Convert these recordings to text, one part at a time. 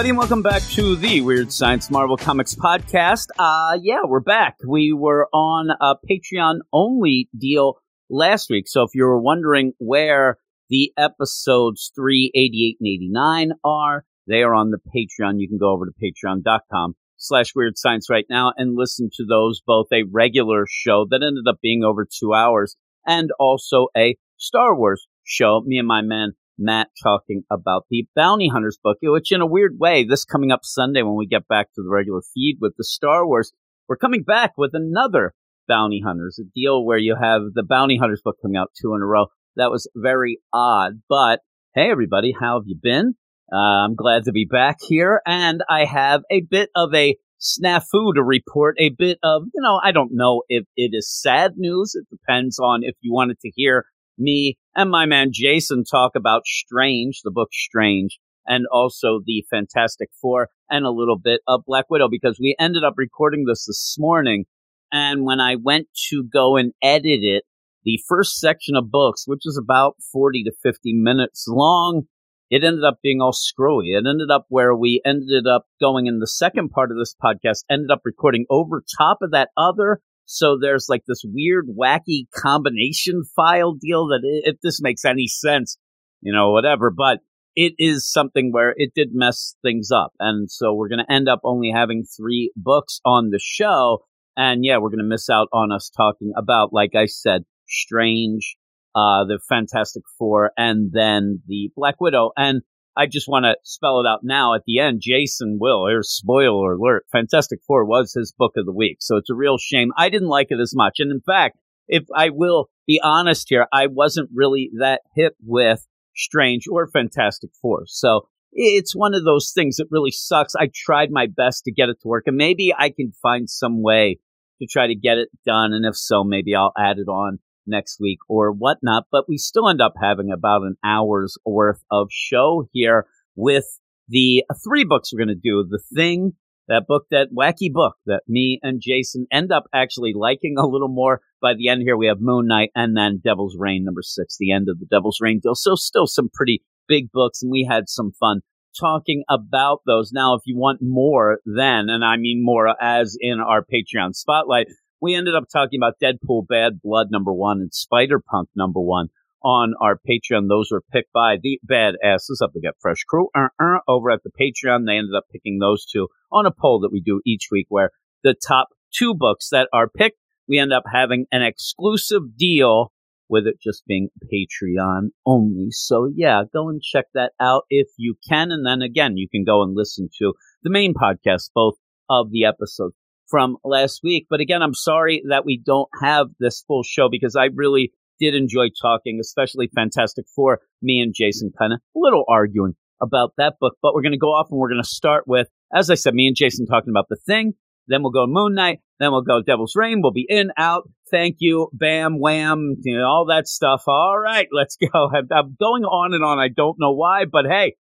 everybody, and welcome back to the Weird Science Marvel Comics podcast. Uh, yeah, we're back. We were on a Patreon only deal last week. So if you were wondering where the episodes 388 and 89 are, they are on the Patreon. You can go over to patreon.com slash weird science right now and listen to those, both a regular show that ended up being over two hours and also a Star Wars show. Me and my man Matt talking about the Bounty Hunters book, which in a weird way, this coming up Sunday when we get back to the regular feed with the Star Wars, we're coming back with another Bounty Hunters, a deal where you have the Bounty Hunters book coming out two in a row. That was very odd, but hey everybody, how have you been? Uh, I'm glad to be back here, and I have a bit of a snafu to report. A bit of, you know, I don't know if it is sad news. It depends on if you wanted to hear me and my man Jason talk about Strange, the book Strange, and also the Fantastic Four, and a little bit of Black Widow, because we ended up recording this this morning. And when I went to go and edit it, the first section of books, which is about 40 to 50 minutes long, it ended up being all screwy. It ended up where we ended up going in the second part of this podcast, ended up recording over top of that other. So there's like this weird, wacky combination file deal that if this makes any sense, you know, whatever. But it is something where it did mess things up. And so we're going to end up only having three books on the show. And yeah, we're going to miss out on us talking about, like I said, Strange, uh, the Fantastic Four, and then the Black Widow. And I just want to spell it out now at the end. Jason will, here's spoiler alert, Fantastic Four was his book of the week. So it's a real shame. I didn't like it as much. And in fact, if I will be honest here, I wasn't really that hit with Strange or Fantastic Four. So it's one of those things that really sucks. I tried my best to get it to work, and maybe I can find some way to try to get it done. And if so, maybe I'll add it on next week or whatnot. But we still end up having about an hour's worth of show here with the three books we're going to do. The Thing, that book, that wacky book that me and Jason end up actually liking a little more. By the end here, we have Moon Knight and then Devil's Reign, number six, the end of the Devil's Reign deal. So still some pretty big books, and we had some fun talking about those. Now, if you want more then, and I mean more as in our Patreon spotlight, we ended up talking about Deadpool Bad Blood number one and Spider Punk number one on our Patreon. Those were picked by the badasses of the Get Fresh crew uh, uh, over at the Patreon. They ended up picking those two on a poll that we do each week where the top two books that are picked, we end up having an exclusive deal with it just being Patreon only. So yeah, go and check that out if you can. And then again, you can go and listen to the main podcast, both of the episodes from last week. But again, I'm sorry that we don't have this full show because I really did enjoy talking, especially Fantastic Four. Me and Jason kind of a little arguing about that book, but we're going to go off and we're going to start with, as I said, me and Jason talking about the thing. Then we'll go Moon Knight. Then we'll go Devil's Reign. We'll be in, out. Thank you, bam, wham, you know, all that stuff. All right, let's go. I'm going on and on. I don't know why, but hey,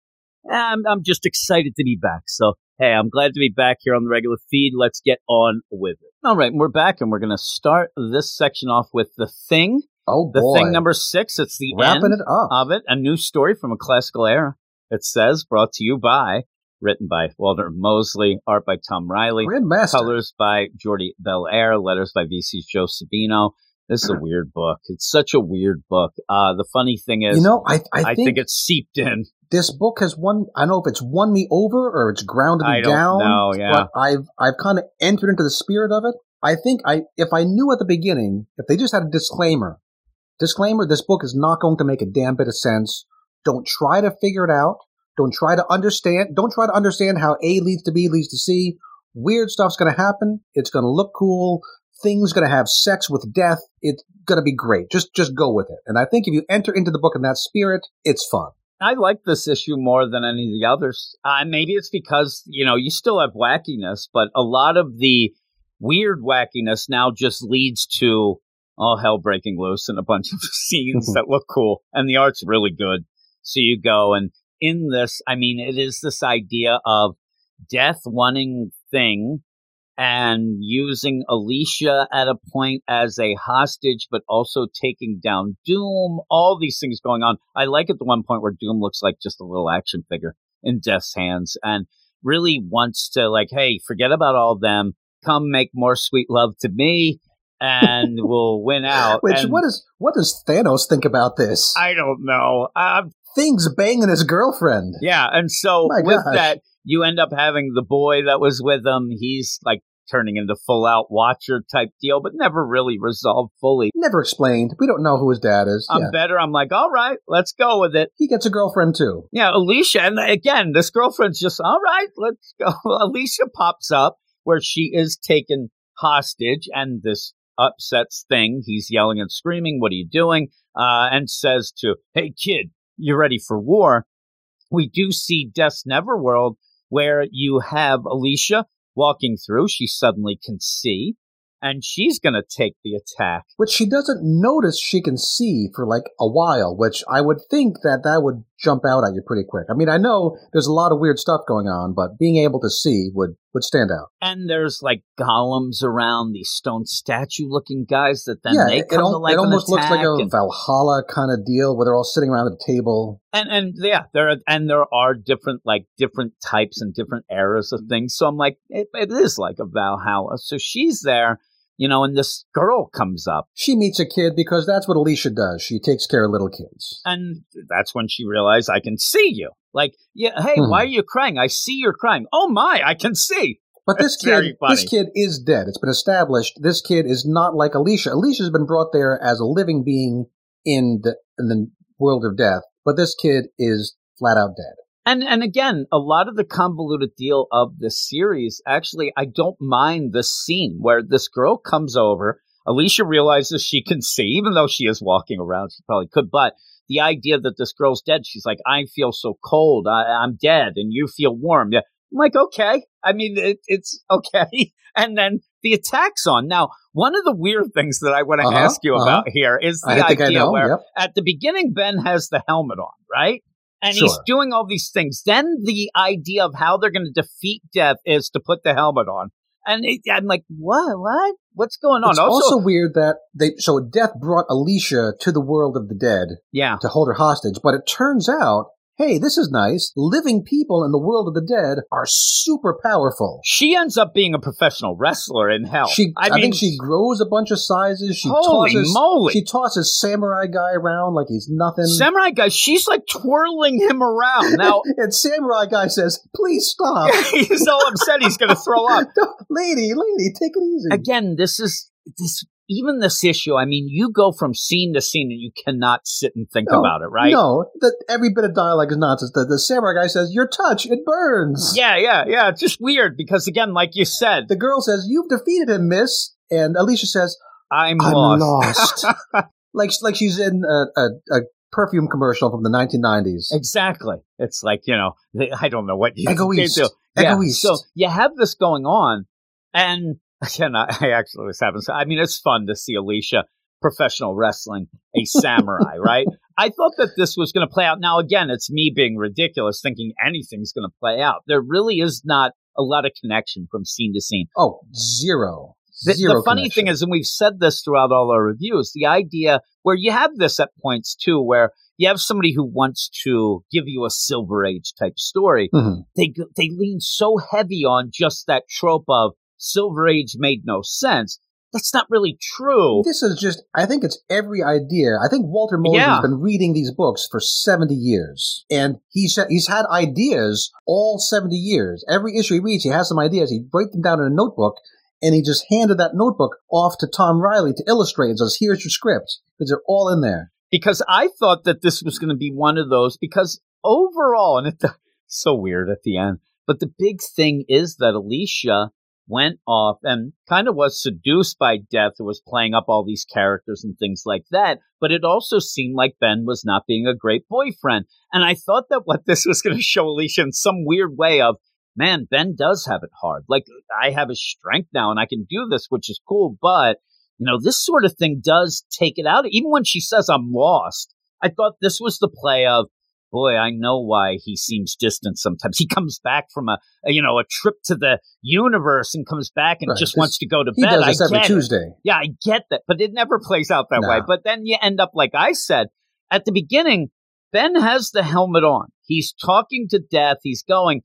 I'm, I'm just excited to be back. So, hey, I'm glad to be back here on the regular feed. Let's get on with it. All right, we're back and we're going to start this section off with The Thing. Oh boy. The Thing number six. It's the wrapping end it up. of it. A new story from a classical era. It says, brought to you by, written by Walter Mosley, art by Tom Reilly, Grandmaster. colors by Jordie Bellaire, letters by VC's Joe Sabino. This is a weird book. It's such a weird book. Uh, the funny thing is, You know, I I, I, think, think, it's seeped in. This book has won. I don't know if it's won me over or it's grounded me down. know, yeah. But I've I've kind of entered into the spirit of it. I think I if I knew at the beginning, if they just had a disclaimer, disclaimer, this book is not going to make a damn bit of sense. Don't try to figure it out. Don't try to understand. Don't try to understand how A leads to B leads to C. Weird stuff's going to happen. It's going to look cool. Things going to have sex with death. It's going to be great. Just just go with it. And I think if you enter into the book in that spirit, it's fun. I like this issue more than any of the others. Uh, maybe it's because, you know, you still have wackiness, but a lot of the weird wackiness now just leads to all hell breaking loose and a bunch of scenes that look cool. And the art's really good. So you go and in this, I mean, it is this idea of death wanting thing and using Alicia at a point as a hostage, but also taking down Doom. All these things going on. I like at the one point where Doom looks like just a little action figure in Death's hands and really wants to like, hey, forget about all of them. Come make more sweet love to me and we'll win out. Which And what is what does Thanos think about this? I don't know. Um, Things banging his girlfriend. Yeah, and so My with gosh. that, you end up having the boy that was with him. He's like turning into full out watcher type deal, but never really resolved fully. Never explained. We don't know who his dad is. I'm yeah. better. I'm like, all right, let's go with it. He gets a girlfriend too. Yeah, Alicia, and again, this girlfriend's just all right. Let's go. Alicia pops up where she is taken hostage, and this upsets thing. He's yelling and screaming. What are you doing? Uh, and says to, "Hey, kid, you ready for war?" We do see Death's Neverworld where you have Alicia walking through. She suddenly can see, and she's going to take the attack. Which she doesn't notice she can see for like a while, which I would think that that would jump out at you pretty quick. I mean, I know there's a lot of weird stuff going on, but being able to see would, would stand out. And there's like golems around these stone statue looking guys that then yeah, they it, come al- to like it almost looks like a and- Valhalla kind of deal where they're all sitting around at a table. and and yeah, there are, and there are different like different types and different eras of mm-hmm. things. So I'm like, it, it is like a Valhalla. So she's there, you know, and this girl comes up, She meets a kid because that's what Alicia does. She takes care of little kids. and that's when she realized I can see you. Like, yeah, hey, Hmm. why are you crying? I see you're crying. Oh my, I can see. But this That's kid, this kid is dead. It's been established. This kid is not like Alicia. Alicia's been brought there as a living being in the in the world of death, but this kid is flat out dead. And and again, a lot of the convoluted deal of the series, actually, I don't mind the scene where this girl comes over. Alicia realizes she can see, even though she is walking around, she probably could. But the idea that this girl's dead, she's like, I feel so cold. I, I'm dead, and you feel warm. Yeah. I'm like, okay. I mean, it, it's okay. And then the attack's on. Now, one of the weird things that I want to Uh-huh, ask you uh-huh. about here is the I idea where Yep. at the beginning, Ben has the helmet on, right? And he's doing all these things. Then the idea of how they're going to defeat death is to put the helmet on. And it, I'm like, what? What? What's going on? It's also, weird that they so death brought Alicia to the world of the dead yeah. to hold her hostage, but it turns out, hey, this is nice. Living people in the world of the dead are super powerful. She ends up being a professional wrestler in hell. She, I, I, mean, think she grows a bunch of sizes. She holy tosses, moly. she tosses samurai guy around like he's nothing. Samurai guy, she's like twirling him around. Now, and samurai guy says, "Please stop, he's all upset he's going to throw up. lady, lady, take it easy." Again, this is this. Even this issue, I mean, you go from scene to scene and you cannot sit and think No, about it, right? No, that every bit of dialogue is nonsense. The, the samurai guy says, "Your touch, it burns." Yeah, yeah, yeah. It's just weird because, again, like you said, The girl says, "You've defeated him, Miss," and Alicia says, I'm, "I'm lost. lost." like like she's in a, a, a perfume commercial from the 1990s. Exactly. It's like, you know, I don't know what you Ego they East. Ego Yeah, East. So you have this going on, and again, I, I actually was having. I mean, it's fun to see Alicia professional wrestling a samurai, right? I thought that this was going to play out. Now, again, it's me being ridiculous, thinking anything's going to play out. There really is not a lot of connection from scene to scene. Oh, zero. The, Zero the funny connection. thing is, and we've said this throughout all our reviews, the idea where you have this at points too, where you have somebody who wants to give you a Silver Age type story. Mhm. They they lean so heavy on just that trope of Silver Age made no sense. That's not really true. This is just, I think it's every idea. I think Walter Mosley Yeah. has been reading these books for 70 years. And he's, he's had ideas all 70 years. Every issue he reads, he has some ideas. He breaks them down in a notebook and he just handed that notebook off to Tom Reilly to illustrate and says, here's your script. Because they're all in there. because I thought that this was going to be one of those because overall, and it's so weird at the end, but the big thing is that Alicia went off and kind of was seduced by death, who was playing up all these characters and things like that. But it also seemed like Ben was not being a great boyfriend. And I thought that what this was going to show Alicia in some weird way of, man, Ben does have it hard. Like I have his strength now and I can do this, which is cool. But, you know, this sort of thing does take it out. Even when she says I'm lost, I thought this was the play of, boy, I know why he seems distant sometimes. He comes back from a, a you know a trip to the universe and comes back and Right. just wants to go to He bed. does this I every get it. Tuesday. Yeah, I get that, but it never plays out that way. But then you end up like I said at the beginning. Ben has the helmet on. He's talking to Death. He's going.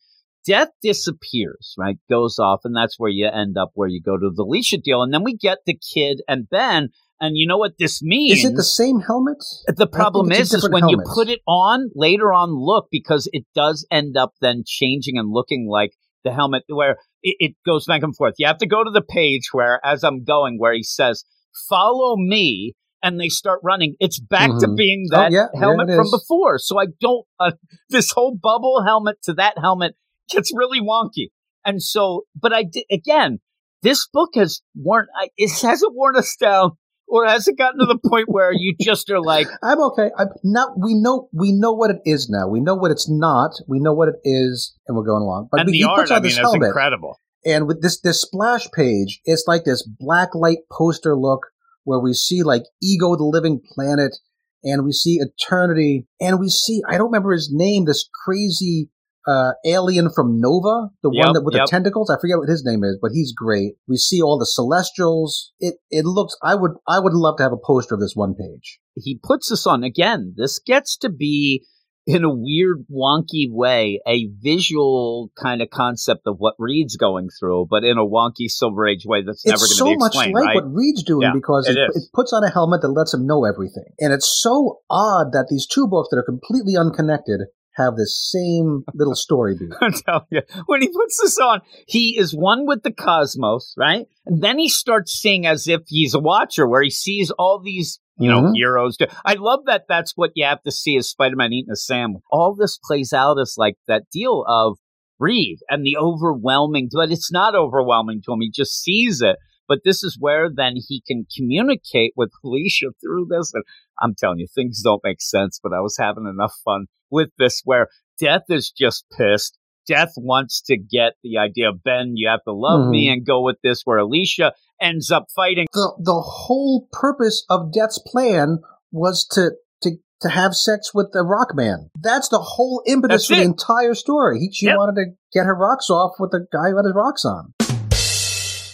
Death disappears, right? Goes off, and that's where you end up, where you go to the Leisha deal, and then we get the kid and Ben. And you know what this means? Is it the same helmet? The problem is, is when you put it on later on, look because it does end up then changing and looking like the helmet, where it, it goes back and forth. You have to go to the page where, as I'm going, where he says, "Follow me," and they start running. It's back to Mhm. being Oh, that yeah, yeah, helmet it from before. So I don't. Uh, this whole bubble helmet to that helmet gets really wonky. And so, but I did again. This book has worn. I, it hasn't worn us down. Or has it gotten to the point where you just are like, I'm okay. I'm not. We know. We know what it is now. We know what it's not. We know what it is, and we're going along. But and we, the he art, puts on mean, this that's helmet, incredible. and with this this splash page, it's like this black light poster look where we see like Ego, the Living Planet, and we see Eternity, and we see I don't remember his name. This crazy uh, alien from Nova, the Yep, one that with yep. the tentacles. I forget what his name is, but he's great. We see all the Celestials. It it looks. I would I would love to have a poster of this one page. He puts this on again. This gets to be, in a weird, wonky way, a visual kind of concept of what Reed's going through, but in a wonky Silver Age way that's never going to so be much explained, like right? what Reed's doing Yeah, because it it, it puts on a helmet that lets him know everything. And it's so odd that these two books that are completely unconnected have this same little story beat. I'm telling you, when he puts this on, he is one with the cosmos, right? And then he starts seeing as if he's a watcher, where he sees all these, you know, Mhm. heroes. I love that. That's what you have to see is Spider-Man eating a sandwich. All this plays out as like that deal of Reed and the overwhelming, but it's not overwhelming to him. He just sees it. But this is where then he can communicate with Alicia through this. And I'm telling you, things don't make sense, but I was having enough fun with this where Death is just pissed. Death wants to get the idea of Ben, you have to love me mm-hmm. and go with this where Alicia ends up fighting. The the whole purpose of Death's plan was to to to have sex with the rock man. That's the whole impetus That's for the entire story. He, she Yep. wanted to get her rocks off with the guy who had his rocks on.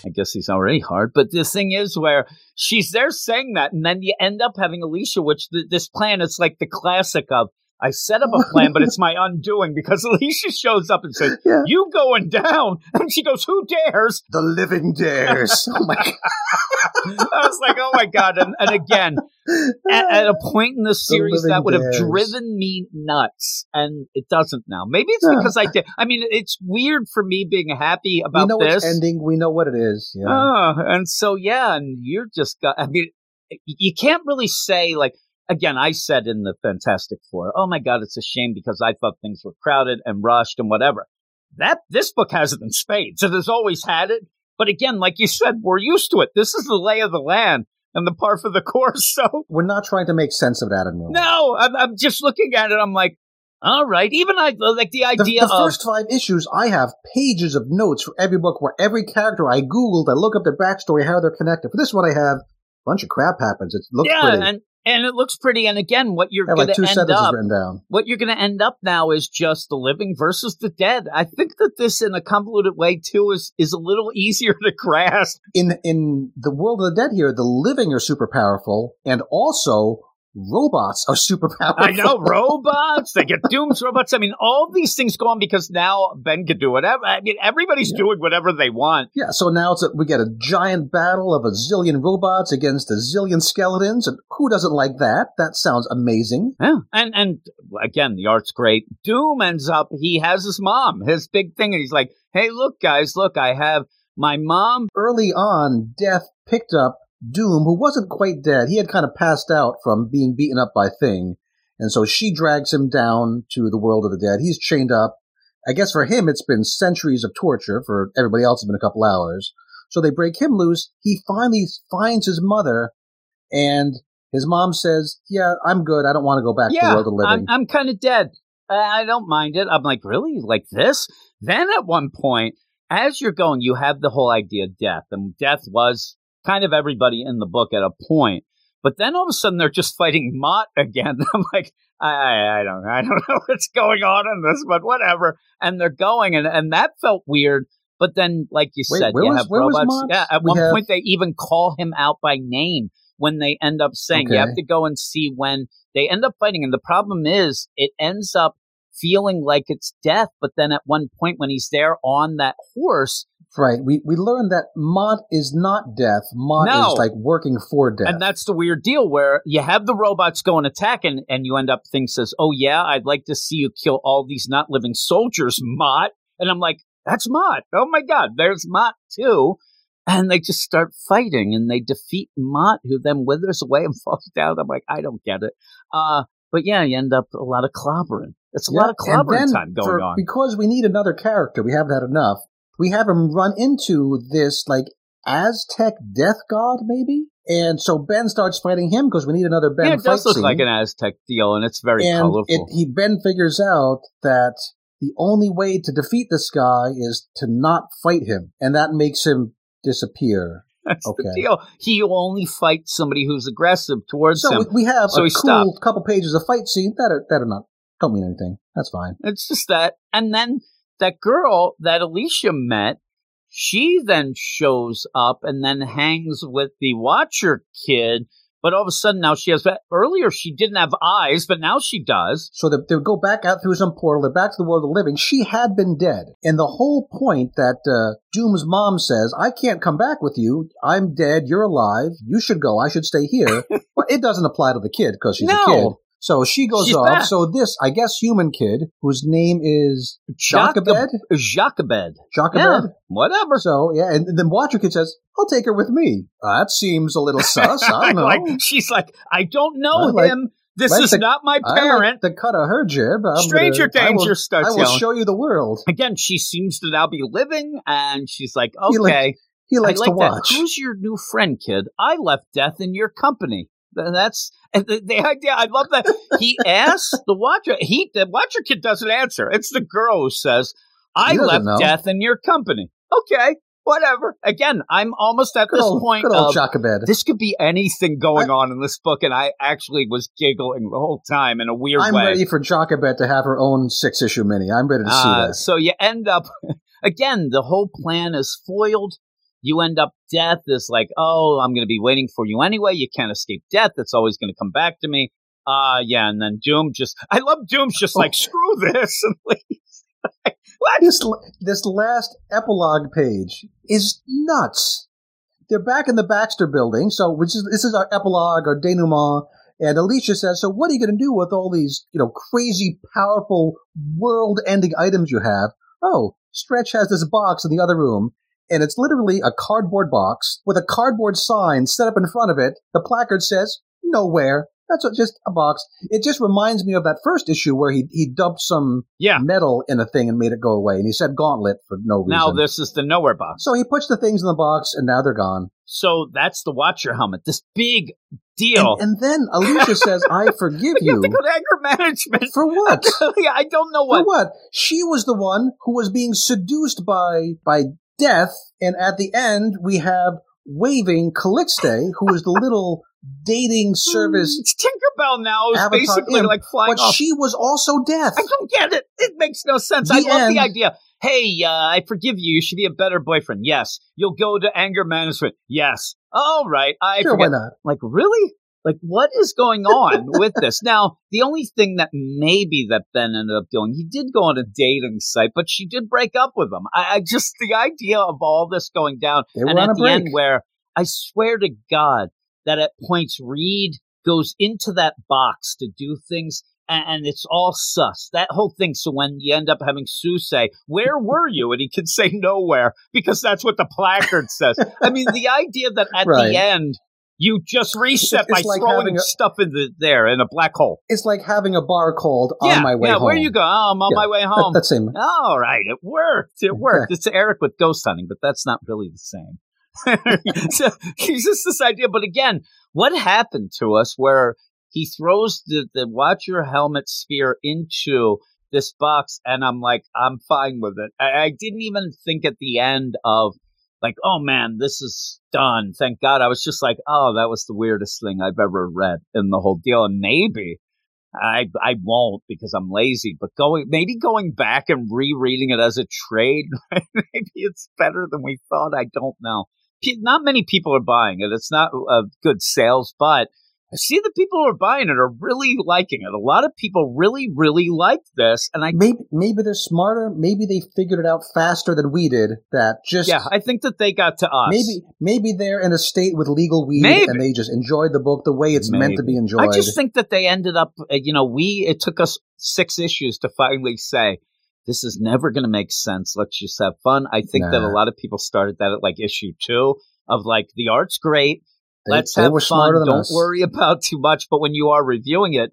I guess he's already hard, but the thing is where she's there saying that, and then you end up having Alicia, which th- this plan is like the classic of I set up a plan, but it's my undoing because Alicia shows up and says, Yeah. "You going down?" And she goes, "Who dares?" The living dares. oh my god. I was like, "Oh my god!" And, and again, at, at a point in the series living that would have driven me nuts, and it doesn't now. Maybe it's Yeah. because I did. I mean, it's weird for me being happy we about know this. ending. We know what it is. Yeah. Oh, and so yeah, and you're just got. I mean, you can't really say like. Again, I said in the Fantastic Four, "Oh my God, it's a shame because I thought things were crowded and rushed and whatever." That this book has it in spades. It has always had it, but again, like you said, we're used to it. This is the lay of the land and the par for the course. So We're not trying to make sense of that anymore. no, I'm, I'm just looking at it. I'm like, all right. Even I like the The, idea the of first five issues, I have pages of notes for every book where every character I Googled, I look up their backstory, how they're connected. For this one, I have a bunch of crap happens. It looks yeah, pretty. and and it looks pretty. And again, what you're going like to end up, what you're going to end up now is just the living versus the dead. I think that this, in a convoluted way, too, is is a little easier to grasp. In in the world of the dead here, the living are super powerful, and also robots are super powerful. I know robots. They get dooms robots. I mean, all these things go on because now Ben could do whatever. I mean, everybody's Yeah. doing whatever they want. Yeah, so now it's a, we get a giant battle of a zillion robots against a zillion skeletons, and who doesn't like that? That sounds amazing. Yeah, and and again, the art's great. Doom ends up. He has his mom. His big thing, and he's like, "Hey, look, guys, look, I have my mom." Early on, Death picked up Doom, who wasn't quite dead. He had kind of passed out from being beaten up by Thing, and so she drags him down to the world of the dead. He's chained up, I guess for him, it's been centuries of torture. For everybody else, it's been a couple hours. So they break him loose. He finally finds his mother, and his mom says, "Yeah, I'm good. I don't want to go back to the world of living." I'm, I'm kind of dead. I don't mind it. I'm like, really? Like this? Then at one point, as you're going, you have the whole idea of death. And death was kind of everybody in the book at a point. But then all of a sudden they're just fighting Mott again. I'm like, I, I, I don't I don't know what's going on in this, but whatever. And they're going and, and that felt weird. But then, like you Wait, said, you was- have robots. Yeah, at We one have- point they even call him out by name when they end up saying you have to go and see when they end up fighting. And the problem is it ends up feeling like it's death. But then at one point when he's there on that horse, right. We we learned that Mott is not death. Mott No. is like working for death. And that's the weird deal where you have the robots go and attack, and, and you end up thinking says, "Oh yeah, I'd like to see you kill all these not living soldiers, Mott." And I'm like, "That's Mott. Oh my God, there's Mott too." And they just start fighting, and they defeat Mott, who then withers away and falls down. I'm like, I don't get it. Uh, but yeah, you end up a lot of clobbering. It's a lot of clobbering time going for- on. because we need another character. We haven't had enough. We have him run into this like Aztec death god, maybe. And so Ben starts fighting him because we need another Ben yeah, it does look scene. like an Aztec deal, and it's very and colorful. it, he Ben figures out that the only way to defeat this guy is to not fight him, and that makes him disappear. That's the deal. He will only fight somebody who's aggressive towards So him. So we have So a cool stopped. couple pages of fight scene that are that are not don't mean anything. That's fine. It's just that. And then that girl that Alicia met, she then shows up and then hangs with the Watcher kid. But all of a sudden now she has, that. earlier she didn't have eyes, but now she does. So they, they go back out through some portal. They're back to the world of the living. She had been dead, and the whole point that uh, Doom's mom says, "I can't come back with you. I'm dead. You're alive. You should go. I should stay here." well, it doesn't apply to the kid because she's No. a kid. So she goes She's off. back. So this, I guess, human kid whose name is Jochebed. Jacobed. Jacobed. Yeah, whatever. So yeah, and then Watcher kid says, "I'll take her with me." Uh, that seems a little sus. I don't know. like, she's like, I don't know I like- him. This is the- not my I like parent. the cut of her jib. I'm Stranger gonna- I will- danger starts I will yelling. show you the world. Again, she seems to now be living, and she's like, He like- okay. He I likes like to watch. that. Who's your new friend, kid? I left death in your company. That's and the, the idea. I love that he asks the watcher. He the watcher kid doesn't answer. It's the girl who says, "I left know. death in your company." Okay, whatever. Again, I'm almost at Good this old, point good old of this could be anything going on in this book, and I actually was giggling the whole time in a weird I'm way. ready for Jochebed to have her own six issue mini. I'm ready to see Uh, that. So you end up again. The whole plan is foiled. You end up death is like, oh, I'm going to be waiting for you anyway. You can't escape death. It's always going to come back to me. Uh yeah, and then Doom just I love Doom's just like screw this and leaves. what? This this last epilogue page is nuts. They're back in the Baxter building, so which is this is our epilogue, our denouement. And Alicia says, "So what are you going to do with all these, you know, crazy, powerful, world-ending items you have?" Oh, Stretch has this box in the other room, and it's literally a cardboard box with a cardboard sign set up in front of it. The placard says, "Nowhere." That's just a box. It just reminds me of that first issue where he he dumped some Yeah. metal in a thing and made it go away, and he said gauntlet for no reason. Now this is the nowhere box. so he puts the things in the box, and now they're gone. So that's the Watcher helmet. This big deal. And, and then Alicia says, "I forgive you have to go to anger management. for what? I don't know For what. what? She was the one who was being seduced by by death, and at the end we have waving Calixte, who is the little dating service, It's Tinkerbell now. It's Avatar basically imp, like flying but off. she was also death. I don't get it. It makes no sense. The I love end. the idea. Hey, uh, I forgive you. You should be a better boyfriend. Yes. You'll go to anger management. Yes. All right. I Sure, why forget. not? Like, really? Like, what is going on with this? Now, the only thing that maybe that Ben ended up doing, he did go on a dating site, but she did break up with him. I, I just, the idea of all this going down, They and at the break. end where I swear to God that at points Reed goes into that box to do things and, and it's all sus. That whole thing. So when you end up having Sue say, "Where were you?" and he can say nowhere because that's what the placard says. I mean, the idea that at Right. the end You just reset It's by like throwing a- stuff in the there in a black hole. It's like having a bar called yeah, on my way yeah. home. Where you go? Oh, I'm on Yeah, my way home. that same. All right, it worked. It worked. It's Eric with ghost hunting, but that's not really the same. so he's just this idea. But again, what happened to us where he throws the, the watch your helmet sphere into this box and I'm like, I'm fine with it. I, I didn't even think at the end of like, oh man, this is done. Thank God. I was just like, oh, that was the weirdest thing I've ever read in the whole deal. And maybe I I won't because I'm lazy. But going maybe going back and rereading it as a trade, maybe it's better than we thought. I don't know. Not many people are buying it. It's not a good sales, but I see the people who are buying it are really liking it. A lot of people really, really like this, and I Maybe maybe they're smarter. Maybe they figured it out faster than we did. That just yeah, I think that they got to us. maybe maybe they're in a state with legal weed Maybe. and they just enjoyed the book the way it's meant to be enjoyed. I just think that they ended up, uh, you know, we, it took us six issues to finally say, this is never going to make sense. Let's just have fun. I think that a lot of people started that at like issue two of like, the art's great. They- Let's they have fun. Don't us. worry about too much. But when you are reviewing it,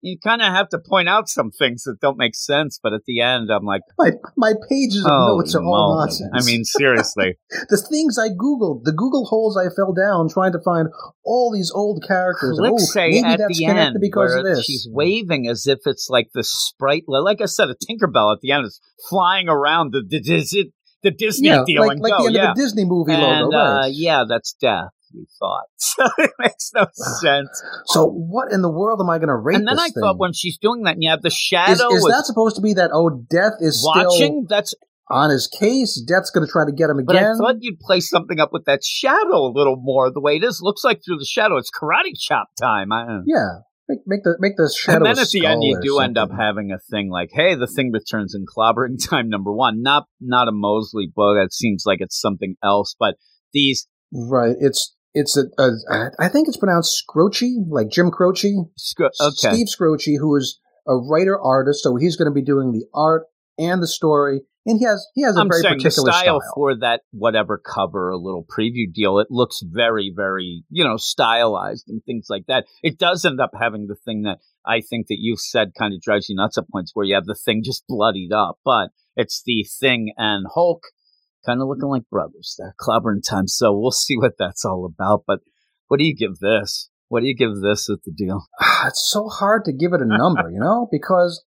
you kind of have to point out some things that don't make sense. But at the end, I'm like, My my pages of oh, notes are all nonsense. I mean, seriously. the things I googled, the Google holes I fell down trying to find all these old characters. and, Click oh, say maybe at that's the end because of this. she's waving as if it's like the sprite. Like I said, a Tinkerbell at the end is flying around the the, Dis- the Disney yeah, deal like, and like go. the end yeah, of the Disney movie and logo. uh, yeah, that's death. We thought so. It makes no sense. So what in the world am I going to rate and then I thing? thought when she's doing that, and you have the shadow is with that supposed to be that? Oh, Death is still watching. That's on his case. Death's going to try to get him again. but I thought you'd play something up with that shadow a little more. The way it is looks like through the shadow. It's karate chop time. I don't know. yeah, make, make the make the shadow. and then at the end, you do end up having a thing like, "Hey, the thing returns in clobbering time." Number one, not not a Mosley book. It seems like it's something else. But these, right. It's it's a, a I think it's pronounced Skroce, like Jim Croce. sc- okay, Steve Skroce, who is a writer artist, so he's going to be doing the art and the story, and he has he has a I'm very saying particular style, style. for that whatever cover, a little preview deal. It looks very, very you know stylized and things like that. It does end up having the thing that I think that you've said kind of drives you nuts at points where you have the thing just bloodied up, but it's the thing and Hulk kind of looking like brothers there, clobbering time. So we'll see what that's all about. But what do you give this? What do you give this at the deal? it's so hard to give it a number, you know, because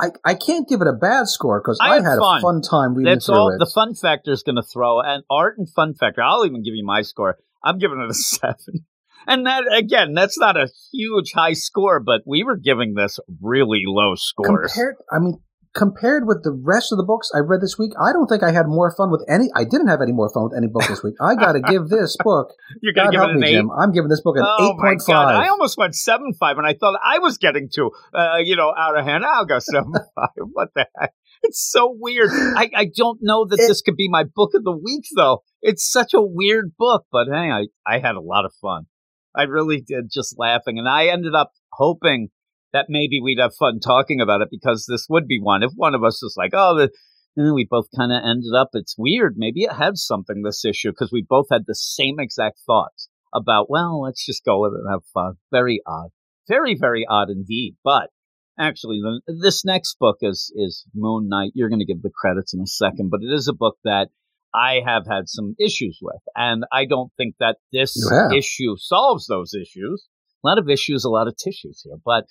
I I can't give it a bad score because I I, had fun. a fun time reading That's all. it. The fun factor is going to throw and art and fun factor. I'll even give you my score. I'm giving it a seven. And that again, that's not a huge high score, but we were giving this really low scores. compared, I mean, compared with the rest of the books I read this week, I don't think I had more fun with any. I didn't have any more fun with any book this week. I got to give this book. You're going to give it an me, eight. Jim. I'm giving this book an Oh eight point five. I almost went seven five, and I thought I was getting to, uh, you know, out of hand. I'll go seven five. What the heck? It's so weird. I, I don't know that It- this could be my book of the week, though. It's such a weird book, but hey, I I had a lot of fun. I really did, just laughing, and I ended up hoping that maybe we'd have fun talking about it because this would be one. If one of us was like, oh, the, eh, we both kind of ended up. It's weird. Maybe it had something this issue because we both had the same exact thoughts about. Well, let's just go with it and have fun. Very odd. Very very odd indeed. But actually, the, this next book is is Moon Knight. You're going to give the credits in a second, but it is a book that. I have had some issues with, and I don't think that this issue solves those issues. A lot of issues, a lot of tissues here, but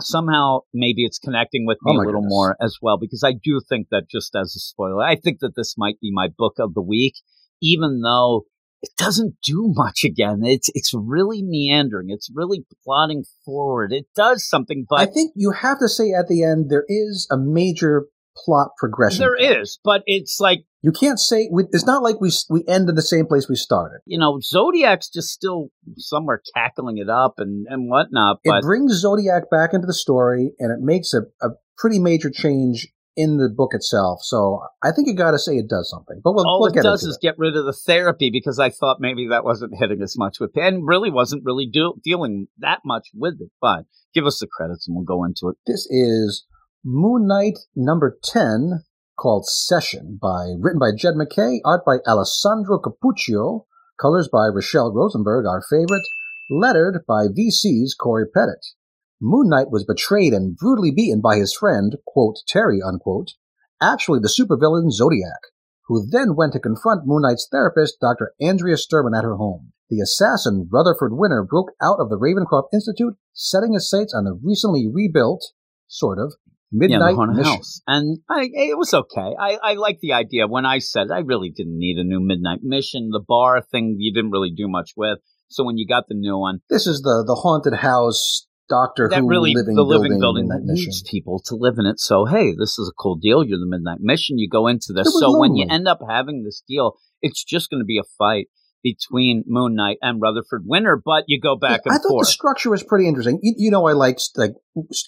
somehow maybe it's connecting with me Oh a little goodness. more as well because I do think that just as a spoiler, I think that this might be my book of the week, even though it doesn't do much again. It's it's really meandering. It's really plotting forward. It does something, but I think you have to say at the end there is a major plot progression. there is. But it's like You can't say we, it's not like we we end in the same place we started. you know, Zodiac's just still somewhere cackling it up and and whatnot. It brings Zodiac back into the story, and it makes a, a pretty major change in the book itself. So I think you got to say it does something. But we'll, all we'll it does is it. get rid of the therapy because I thought maybe that wasn't hitting as much with and really wasn't really do, dealing that much with it. But give us the credits and we'll go into it. This is Moon Knight number ten, called Session, by written by Jed MacKay, art by Alessandro Cappuccio, Colors by Rachelle Rosenberg, our favorite. Lettered by VC's Cory Petit. Moon Knight was betrayed and brutally beaten by his friend, quote, Terry, unquote, actually the supervillain Zodiac, who then went to confront Moon Knight's therapist, Dr. Andrea Sturman, at her home. The assassin, Rutherford Winter, broke out of the Ravencroft Institute, setting his sights on the recently rebuilt, sort of, Midnight yeah, the haunted Mission. house, and I, it was okay. I, I like the idea. When I said I really didn't need a new midnight mission, the bar thing you didn't really do much with. So when you got the new one, This is the, the haunted house Doctor that Who really living the building, living building that needs people to live in it. So hey, this is a cool deal. You're the midnight mission. You go into this. So when you end up having this deal, it's just going to be a fight between Moon Knight and Rutherford Winter. But you go back I and forth. I thought forth. the structure was pretty interesting. You, you know, I like like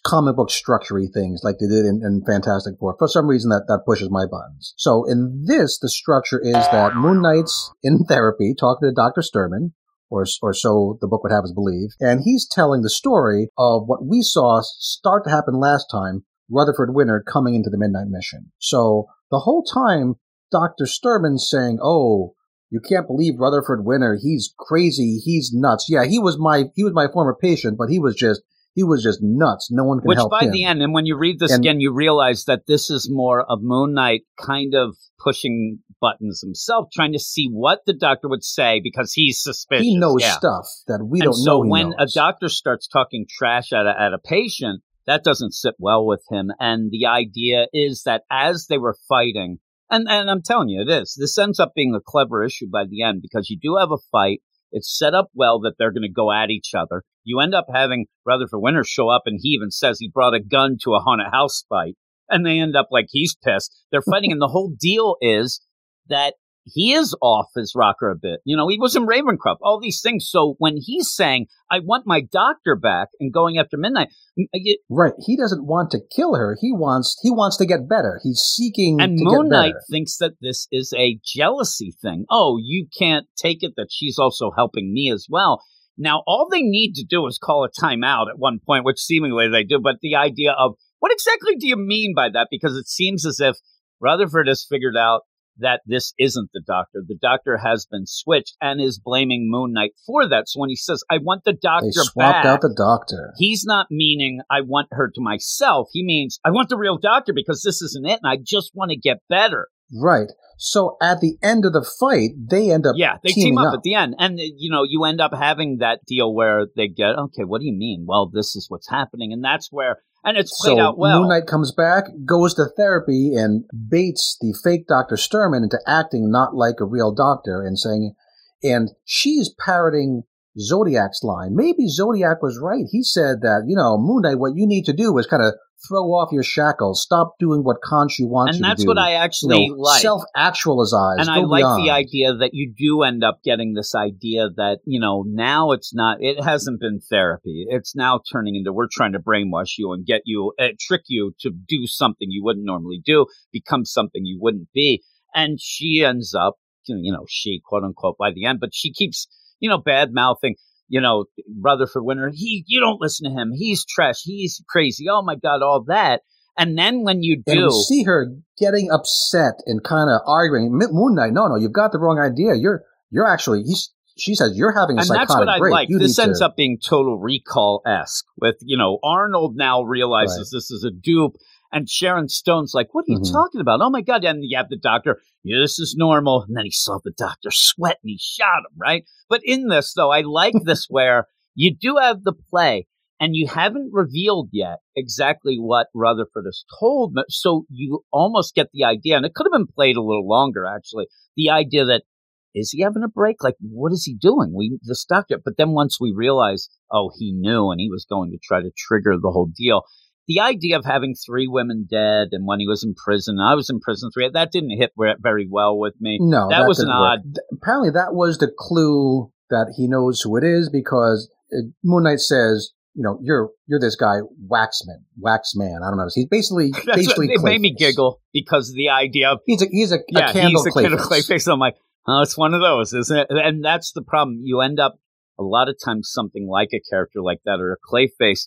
comic book structurey things like they did in, in Fantastic Four. For some reason, that that pushes my buttons. So in this, the structure is that Moon Knight's in therapy talking to Doctor Sturman. Or, or so the book would have us believe. And he's telling the story of what we saw start to happen last time, Rutherford Winter coming into the Midnight Mission. So the whole time, Dr. Sturman's saying, oh, you can't believe Rutherford Winter. He's crazy. He's nuts. Yeah, he was my he was my former patient, but he was just he was just nuts. No one can Which help by him. the end, and when you read this And- again, you realize that this is more of Moon Knight kind of pushing buttons himself, trying to see what the doctor would say because he's suspicious. he knows yeah. stuff that we and don't so know. he when knows. a doctor starts talking trash at a, at a patient, that doesn't sit well with him. And the idea is that as they were fighting, and, and I'm telling you, it is. This ends up being a clever issue by the end because you do have a fight. It's set up well that they're going to go at each other. You end up having Rutherford Winter show up, and he even says he brought a gun to a haunted house fight. And they end up like he's pissed. They're fighting, and the whole deal is that he is off his rocker a bit. You know, he was in Ravencroft, all these things. So when he's saying, I want my doctor back and going after midnight, it- uh, right, he doesn't want to kill her. He wants he wants to get better. He's seeking and Moon Knight thinks that this is a jealousy thing. Oh, you can't take it that she's also helping me as well. Now, all they need to do is call a timeout at one point, which seemingly they do. But the idea of what exactly do you mean by that? Because it seems as if Rutherford has figured out that this isn't the doctor. The doctor has been switched and is blaming Moon Knight for that. So when he says, I want the doctor They swapped back, out the doctor. he's not meaning I want her to myself. He means I want the real doctor because this isn't it and I just want to get better. Right. So at the end of the fight, they end up Yeah, they team up, up. at the end. And, you know, you end up having that deal where they get, okay, what do you mean? Well, this is what's happening. And that's where, and it's played so out well. Moon Knight comes back, goes to therapy, and baits the fake Doctor Sturman into acting not like a real doctor and saying, and she's parroting Zodiac's line. Maybe Zodiac was right. He said that, you know, Moon Knight, what you need to do is kind of throw off your shackles, stop doing what Khonshu wants and you that's to do. And that's what I you actually know, like. self-actualize. and I like beyond. the idea that you do end up getting this idea that, you know, now it's not, it hasn't been therapy. It's now turning into we're trying to brainwash you and get you, uh, trick you to do something you wouldn't normally do, become something you wouldn't be. And she ends up, you know, she quote unquote by the end, but she keeps, you know, bad mouthing. You know, Rutherford Winter, he, you don't listen to him. He's trash. He's crazy. Oh my God, all that. And then when you do, we see her getting upset and kind of arguing. Moon Knight, no, no, you've got the wrong idea. You're, you're actually, he's, she says, you're having a and psychotic that's what I break. like. You This ends to, up being total recall esque with, you know, Arnold now realizes this is a dupe. And Sharon Stone's like, what are you Mhm. talking about? Oh my God. And you have the doctor, yeah, this is normal. And then he saw the doctor sweat and he shot him, right? But in this, though, I like this where you do have the play and you haven't revealed yet exactly what Rutherford has told. me. So you almost get the idea, and it could have been played a little longer, actually. The idea that is he having a break? Like, what is he doing? We this doctor. But then once we realize, oh, he knew, and he was going to try to trigger the whole deal. The idea of having three women dead, and when he was in prison, I was in prison three. That didn't hit very well with me. No, that was an work. odd- Apparently, that was the clue that he knows who it is because uh, Moon Knight says, "You know, you're you're this guy, Waxman, Waxman. I don't know. He's basically That's what, basically it made me giggle because of the idea of He's a he's a, yeah, a candle he's a Clayface. Clayface. I'm like, oh, it's one of those, isn't it? And that's the problem. You end up a lot of times something like a character like that or a Clayface.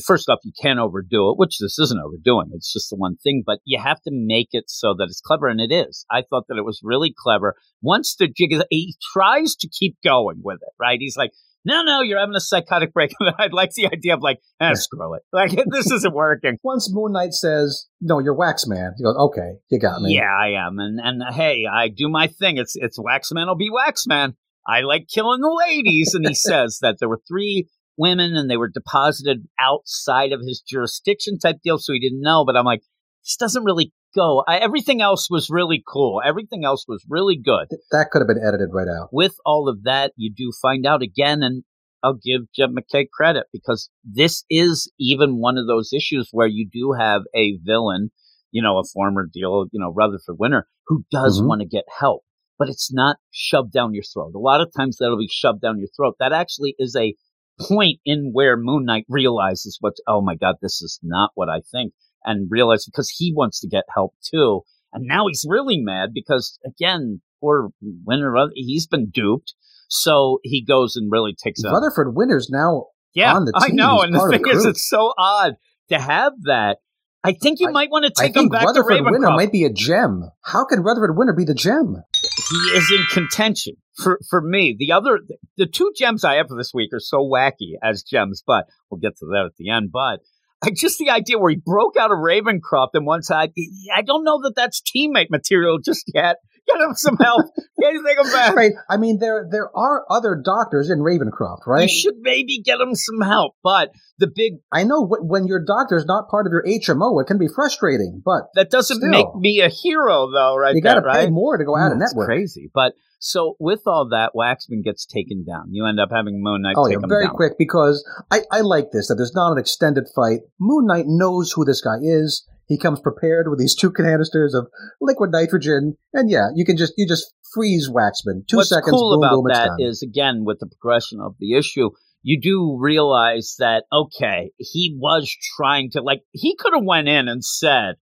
First off, you can't overdo it, which this isn't overdoing. It's just the one thing, but you have to make it so that it's clever, and it is. I thought that it was really clever. Once the jig is, he tries to keep going with it, right? He's like, no, no, you're having a psychotic break. I like the idea of like, eh, screw it. Like, this isn't working. Once Moon Knight says, "No, you're Wax Man," he goes, "Okay, you got me." Yeah, I am. And, and hey, I do my thing. It's, it's Waxman will be Wax Man. I like killing the ladies. And he says that there were three women and they were deposited outside of his jurisdiction type deal. So he didn't know. But I'm like, this doesn't really go. I, everything else was really cool. Everything else was really good. That could have been edited right out. With all of that, you do find out again. And I'll give Jed MacKay credit because this is even one of those issues where you do have a villain, you know, a former deal, you know, Rutherford Winter who does Mhm. want to get help, but it's not shoved down your throat. A lot of times that'll be shoved down your throat. That actually is a point in where Moon Knight realizes what, oh my God, this is not what I think. And realize because he wants to get help too. And now he's really mad because again, poor Winter, he's been duped. So he goes and really takes Rutherford Winter's now yeah, on the I know. And the thing the is, it's so odd to have that. I think you I- might want to I take him think back Rutherford to Winter Ravencroft. might be a gem. How can Rutherford Winter be the gem? he is in contention for for me. The other, the two gems I have for this week are so wacky as gems, but we'll get to that at the end. But I just the idea where he broke out of Ravencroft and one side. I don't know that that's teammate material just yet. Get him some help. Get take him back. Right. I mean, there there are other doctors in Ravencroft, right? You should maybe get him some help. But the big I know when your doctor's not part of your HMO, it can be frustrating, but that doesn't Still. make me a hero though, right? you got to right? pay more to go out of That's network. crazy. But so with all that, Waxman gets taken down. You end up having Moon Knight Oh take yeah, very quick because I, I like this that there's not an extended fight. Moon Knight knows who this guy is. He comes prepared with these two canisters of liquid nitrogen, and yeah, you can just you just freeze Waxman. Two What's seconds. cool boom, about boom, that is again with the progression of the issue, you do realize that okay, he was trying to like he could have went in and said,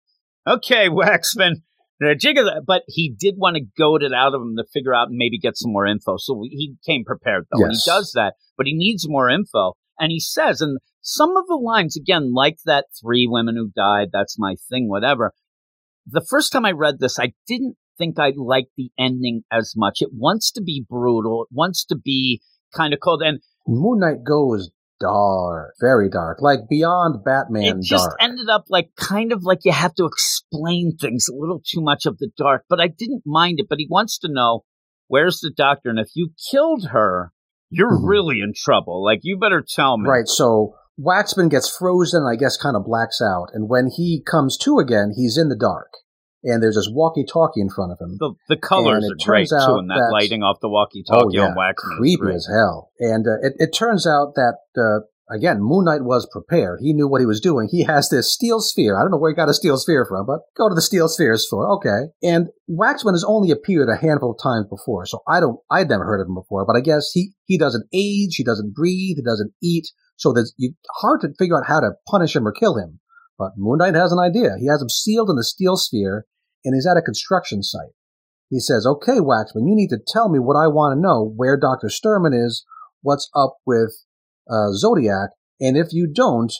"Okay, Waxman." the jig of that- But he did want to goad it out of him to figure out and maybe get some more info. So he came prepared though, and he does that. But he needs more info, and he says, and some of the lines again, like that three women who died. That's my thing. Whatever. The first time I read this, I didn't think I liked the ending as much. It wants to be brutal. It wants to be kind of cold, and Moon Knight goes dark, very dark, like beyond Batman it just dark. ended up like kind of like you have to explain things a little too much of the dark. But I didn't mind it. But he wants to know where's the doctor, and if you killed her, you're Mhm. really in trouble. Like you better tell me. Right, so Waxman gets frozen, I guess kind of blacks out. And when he comes to again, he's in the dark. And there's this walkie talkie in front of him. The, the colors And are great too, and that, that- lighting off the walkie-talkie oh, yeah. on Waxman. is Creepy as hell. And uh, it, it turns out that, uh, again, Moon Knight was prepared. He knew what he was doing. He has this steel sphere. I don't know where he got a steel sphere from, but go to the steel spheres store. Okay. And Waxman has only appeared a handful of times before, so I don't, I'd never heard of him before, but I guess he, he doesn't age, he doesn't breathe, he doesn't eat, so there's you, hard to figure out how to punish him or kill him. But Moon Knight has an idea. He has him sealed in the steel sphere, and he's at a construction site. He says, okay, Waxman, you need to tell me what I want to know, where Dr. Sturman is, what's up with uh, Zodiac, and if you don't,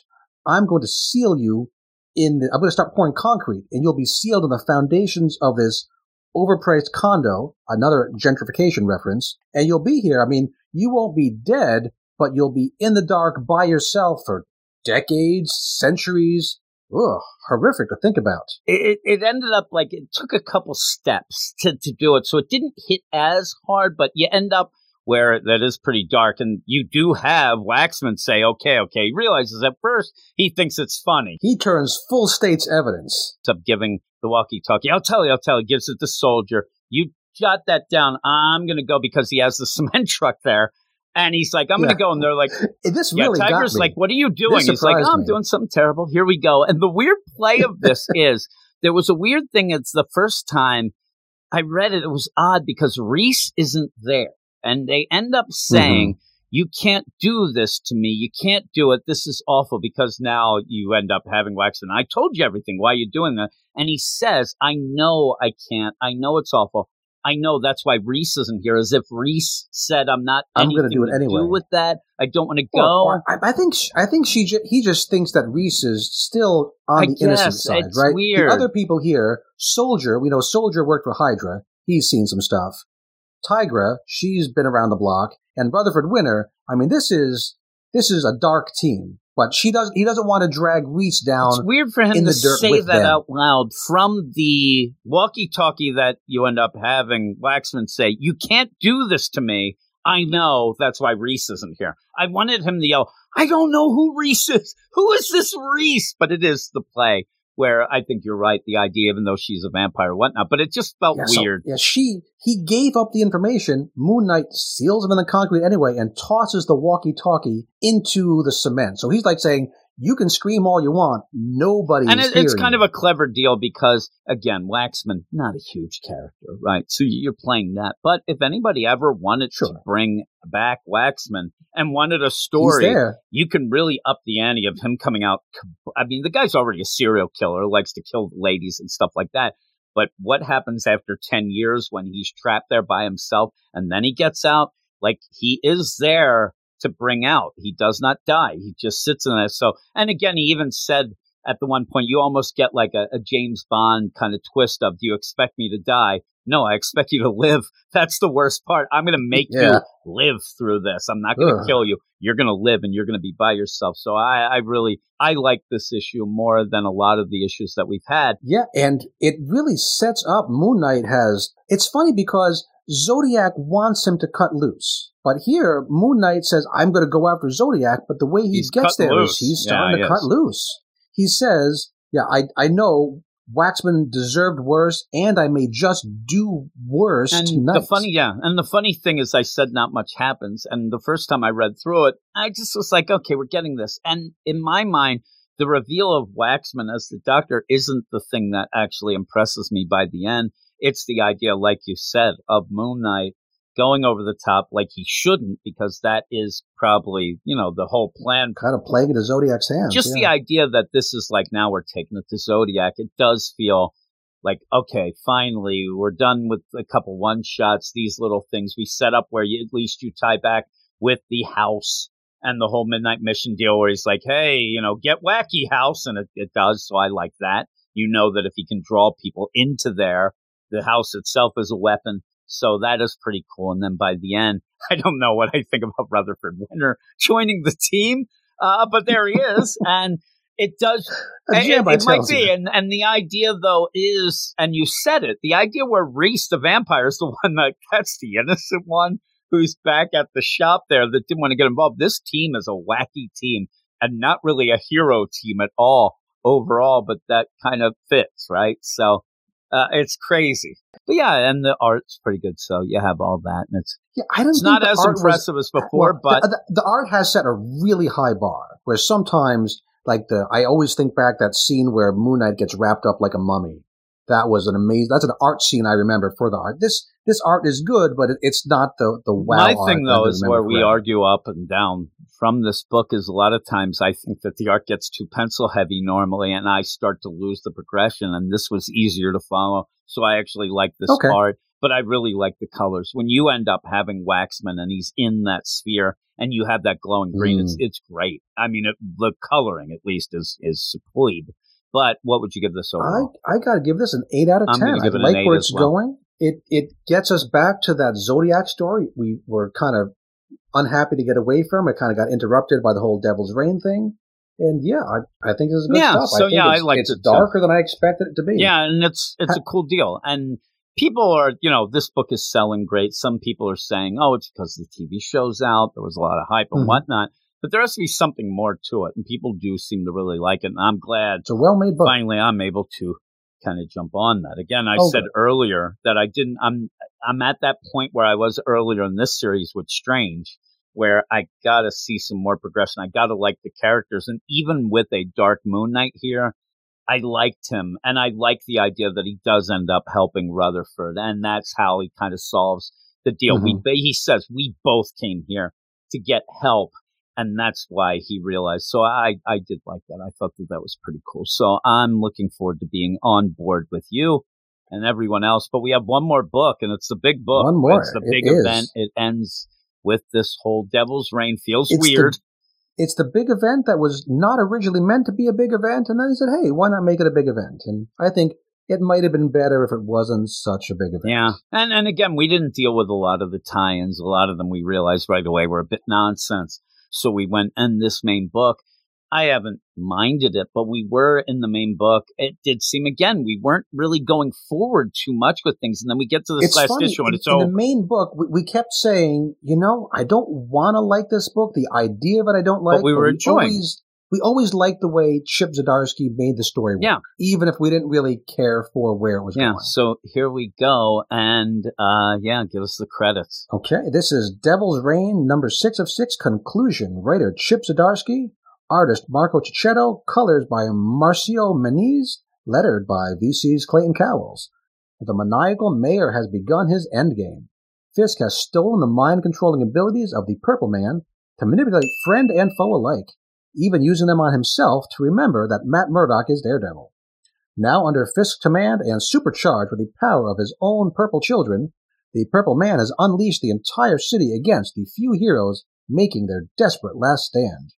I'm going to seal you in the, I'm going to start pouring concrete, and you'll be sealed in the foundations of this overpriced condo, another gentrification reference, and you'll be here. I mean, you won't be dead, but you'll be in the dark by yourself for decades, centuries. Ugh, horrific to think about. it, it ended up like it took a couple steps to, to do it. So it didn't hit as hard, but you end up where that is pretty dark. And you do have Waxman say, okay, okay. He realizes at first he thinks it's funny. He turns full state's evidence. Ends up giving the walkie talkie. I'll tell you, I'll tell you. Gives it to soldier. You jot that down. I'm going to go because he has the cement truck there. And he's like, I'm going to go. And they're like, This yeah, really Tiger's got me. like, what are you doing? He's like, oh, I'm me. doing something terrible. Here we go. And the weird play of this is there was a weird thing. It's the first time I read it. It was odd because Reese isn't there. And they end up mm-hmm. saying, you can't do this to me. You can't do it. This is awful because now you end up having wax. And I told you everything. Why are you doing that? And he says, I know I can't. I know it's awful. I know that's why Reese isn't here. As if Reese said, "I'm not I'm going gonna do it anyway." do with that. I don't want to go." I, I think I think she ju- he just thinks that Reese is still on I the innocent side, it's right? weird. The other people here, Soldier, we know Soldier worked for Hydra. He's seen some stuff. Tigra, she's been around the block, and Rutherford Winter. I mean, this is this is a dark team, but she does he doesn't want to drag Reese down. It's weird for him in to say that them. out loud from the walkie-talkie that you end up having Waxman say, "You can't do this to me." I know that's why Reese isn't here. I wanted him to yell, "I don't know who Reese is. Who is this Reese?" But it is the play where I think you're right. The idea, even though she's a vampire, or whatnot, but it just felt Yeah, so- weird. yeah, she he gave up the information. Moon Knight seals him in the concrete anyway, and tosses the walkie-talkie into the cement. So he's like saying, "You can scream all you want, nobody." and it, it's kind you." of a clever deal because again waxman not a huge character right? So you're playing that. But if anybody ever wanted to bring back waxman and wanted a story you can really up the ante of him coming out i mean the guy's already a serial killer likes to kill ladies and stuff like that. But what happens after 10 years when he's trapped there by himself and then he gets out? Like he is there to bring out he does not die he just sits in there so and again he even said at the one point you almost get like a, a James Bond kind of twist of do you expect me to die? No, I expect you to live. That's the worst part. I'm going to make Yeah. you live through this. I'm not going to kill you. You're going to live and you're going to be by yourself. So I, I really, I like this issue more than a lot of the issues that we've had. Yeah, and it really sets up Moon Knight has. It's funny because Zodiac wants him to cut loose. But here, Moon Knight says, I'm going to go after Zodiac, but the way he He's gets there is loose. he's Yeah, starting he to cut loose. He says, Yeah, I, I know Waxman deserved worse, and I may just do worse And tonight. the funny, yeah, and the funny thing is, I said not much happens. And the first time I read through it, I just was like, okay, we're getting this. And in my mind, the reveal of Waxman as the Doctor isn't the thing that actually impresses me by the end. It's the idea, like you said, of Moon Knight going over the top like he shouldn't, because that is probably, you know, the whole plan kind of playing into Zodiac's hands. just the idea that this is like now we're taking it to Zodiac, it does feel like okay, finally we're done with a couple one shots. These little things we set up where you, at least you tie back with the house and the whole midnight mission deal, where he's like, hey, you know, get wacky house, and it, it does. So I like that. You know that if he can draw people into there, the house itself is a weapon. So that is pretty cool. And then by the end, I don't know what I think about Rutherford Winter joining the team, uh, but there he is, and it does. It, it- it might be, and and the idea though is, and you said it, the idea where Reese the vampire is the one that that's the innocent one who's back at the shop there that didn't want to get involved. This team is a wacky team and not really a hero team at all overall, but that kind of fits, right? So uh, it's crazy, but yeah, and the art's pretty good. So you have all that, and it's Yeah, I don't it's not as art was- impressive as before, Well, but the, the, the art has set a really high bar. Where sometimes, like the, I always think back that scene where Moon Knight gets wrapped up like a mummy. That was an amazing. That's an art scene I remember for the art. This this art is good, but it, it's not the the wow. My thing though is where we argue up and down from this book is a lot of times I think that the art gets too pencil heavy normally and I start to lose the progression and this was easier to follow. So I actually like this Okay. part, but I really like the colors. When you end up having Waxman and he's in that sphere and you have that glowing green, it's Mm. it's great. I mean, it, the coloring at least is is superb. But what would you give this overall? I I got to give this an eight out of ten. I it an like where it's well. going. It it gets us back to that Zodiac story we were kind of unhappy to get away from. It kind of got interrupted by the whole Devil's Reign thing. And yeah, I, I think this is good Yeah, stuff. so I think yeah, I it's, liked it's it too. darker than I expected it to be. Yeah, and it's it's a cool deal. And people are, you know, this book is selling great. Some people are saying, oh, it's because the TV show's out. There was a lot of hype and Mhm. whatnot. But there has to be something more to it, and people do seem to really like it. And I'm glad It's a well made book. finally I'm able to kind of jump on that. Again, I Oh, said earlier that I didn't. I'm I'm at that point where I was earlier in this series with Strange, where I gotta see some more progression. I gotta like the characters, and even with a Dark Moon Knight here, I liked him, and I like the idea that he does end up helping Rutherford, and that's how he kind of solves the deal. We mm-hmm. he says we both came here to get help, and that's why he realized. So I I did like that. I thought that that was pretty cool. So I'm looking forward to being on board with you. and everyone else. But we have one more book, and it's the big book. One more. It's the It big is. event. It ends with this whole Devil's Reign. Feels It's the- weird. It's the big event that was not originally meant to be a big event, and then he said, "Hey, why not make it a big event?" And I think it might have been better if it wasn't such a big event. Yeah, and and again, we didn't deal with a lot of the tie-ins. A lot of them we realized right away were a bit nonsense. So we went in this main book. I haven't minded it, but we were in the main book. It did seem again we weren't really going forward too much with things, and then we get to this It's last funny. issue, and it's in all the main book. We, we kept saying, you know, I don't want to like this book. The idea of it, I don't like. we were enjoying. Always, we always liked the way Chip Zdarsky made the story. work, Yeah. even if we didn't really care for where it was yeah. going. So here we go, and uh yeah, give us the credits. Okay, this is Devil's Reign, number six of six, conclusion. Writer Chip Zdarsky, artist Marco Checchetto, colors by Marcio Menyz, lettered by VC's Clayton Cowles. The maniacal mayor has begun his endgame. Fisk has stolen the mind controlling abilities of the Purple Man to manipulate friend and foe alike, even using them on himself to remember that Matt Murdock is Daredevil. Now under Fisk's command and supercharged with the power of his own purple children, the Purple Man has unleashed the entire city against the few heroes making their desperate last stand.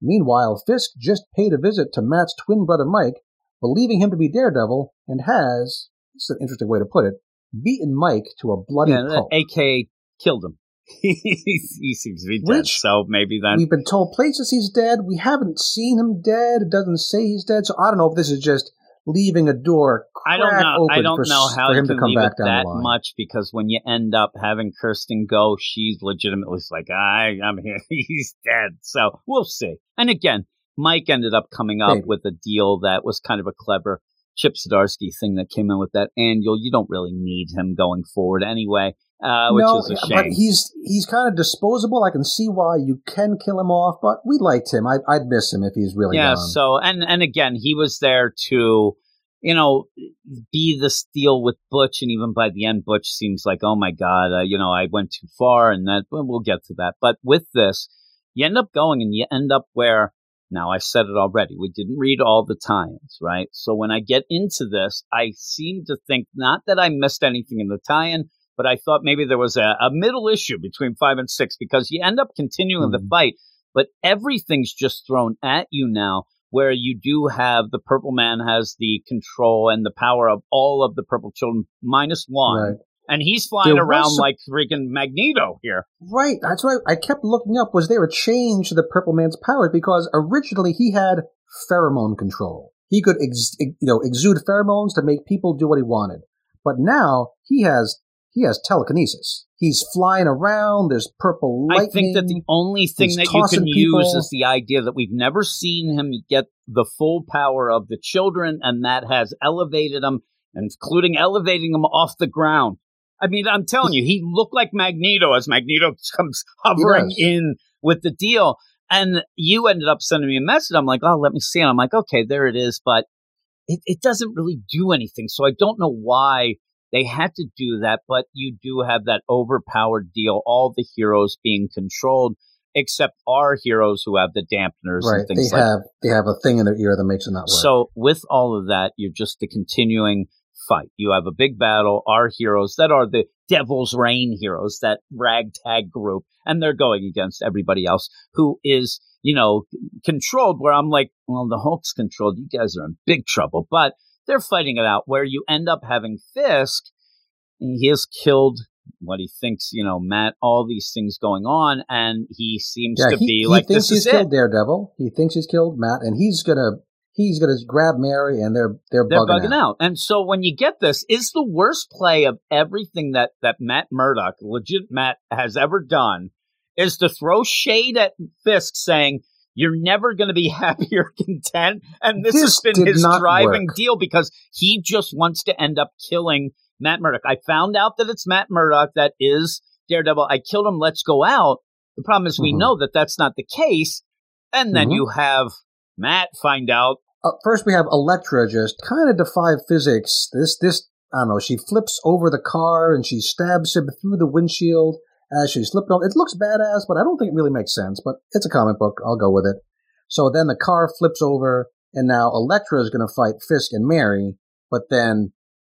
Meanwhile, Fisk just paid a visit to Matt's twin brother Mike, believing him to be Daredevil, and has, this is an interesting way to put it, beaten Mike to a bloody Yeah, pulp. AK killed him. he seems to be dead, Which- so maybe that We've been told places he's dead. We haven't seen him dead. It doesn't say he's dead. So I don't know if this is just leaving a door I don't know. open I don't for, know how him to come back down that much because when you end up having Kirsten go, she's legitimately like, I, I'm here. He's dead. So we'll see. And again, Mike ended up coming up Maybe. with a deal that was kind of a clever Chip Zdarsky thing that came in with that annual. You don't really need him going forward anyway, uh, which no, is a shame. but he's he's kind of disposable. I can see why you can kill him off, but we liked him. I, I'd miss him if he's really yeah. gone. So and and again, he was there to, you know, be the steal with Butch, and even by the end, Butch seems like, oh my god, uh, you know, I went too far, and that well, we'll get to that. But with this, you end up going, and you end up where. Now I said it already. We didn't read all the tie-ins, right? So when I get into this, I seem to think not that I missed anything in the tie-in, but I thought maybe there was a, a middle issue between five and six because you end up continuing the Mhm. fight, but everything's just thrown at you now where you do have the purple man has the control and the power of all of the purple children minus one. Right. And he's flying There around some- like freaking Magneto here. Right, that's right. I kept looking up. Was there a change to the Purple Man's powers? Because originally he had pheromone control. He could, ex- you know, exude pheromones to make people do what he wanted. But now he has he has telekinesis. He's flying around. There's purple lightning. I think that the only thing that you can use is the idea that we've never seen him get the full power of the children, and that has elevated him, including elevating him off the ground. I mean, I'm telling you, he looked like Magneto as Magneto comes hovering in with the deal. And you ended up sending me a message. I'm like, oh, let me see. And I'm like, okay, there it is. But it, it doesn't really do anything. So I don't know why they had to do that. But you do have that overpowered deal. All the heroes being controlled, except our heroes who have the dampeners right. and They things like have they have a thing in their ear that makes it not work. so with all of that, you're just the continuing fight. You have a big battle. Our heroes that are the Devil's Reign heroes, that ragtag group, and they're going against everybody else who is, you know, controlled. Where I'm like, well, the Hulk's controlled. You guys are in big trouble. But they're fighting it out. Where you end up having Fisk, he has killed what he thinks, you know, Matt. All these things going on, and he seems yeah, to he, be he like, thinks this he's is it. killed Daredevil. He thinks he's killed Matt, and he's gonna he's gonna grab Mary, and they're they're, They're bugging, bugging out. And so when you get this, is the worst play of everything that, that Matt Murdock, legit Matt, has ever done, is to throw shade at Fisk saying, you're never going to be happy or content. And this, This has been his driving work. deal because he just wants to end up killing Matt Murdock. I found out that it's Matt Murdock that is Daredevil. I killed him. Let's go out. The problem is we Mhm. know that that's not the case. And then Mhm. you have Matt find out uh, first we have Elektra just kind of defy physics. This this I don't know. She flips over the car and she stabs him through the windshield as she's flipping over. It looks badass, but I don't think it really makes sense. But it's a comic book. I'll go with it. So then the car flips over, and now Elektra is going to fight Fisk and Mary. But then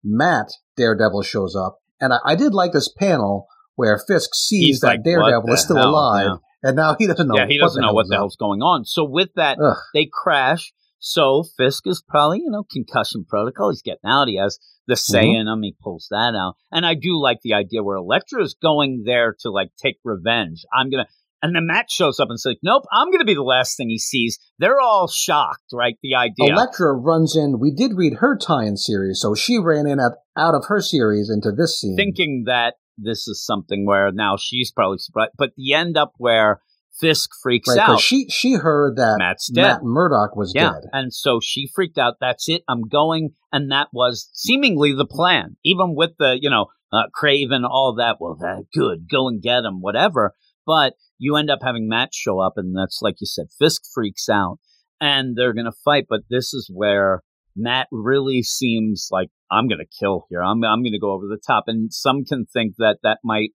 Matt Daredevil shows up, and I, I did like this panel where Fisk sees He's that like, Daredevil is still hell? alive, Yeah. and now he doesn't know. yeah, he doesn't know what the hell hell's going on. So with that, Ugh. they crash. So Fisk is probably, you know, concussion protocol. He's getting out. He has the say Mhm. in him. He pulls that out. And I do like the idea where Elektra is going there to like take revenge. I'm going to, and then Matt shows up and says, nope, I'm going to be the last thing he sees. They're all shocked, right? The idea. Elektra runs in. We did read her tie-in series, so she ran in at, out of her series into this scene. thinking that this is something where now she's probably surprised, but you end up where Fisk freaks right, out. she she heard that Matt's dead. Matt Murdock was yeah, dead. and so she freaked out. That's it. I'm going, and that was seemingly the plan, even with the you know uh, Craven, all that. Well, that good. Go and get him, whatever. But you end up having Matt show up, and that's like you said. Fisk freaks out, and they're gonna fight. But this is where Matt really seems like I'm gonna kill here. I'm I'm gonna go over the top, and some can think that that might.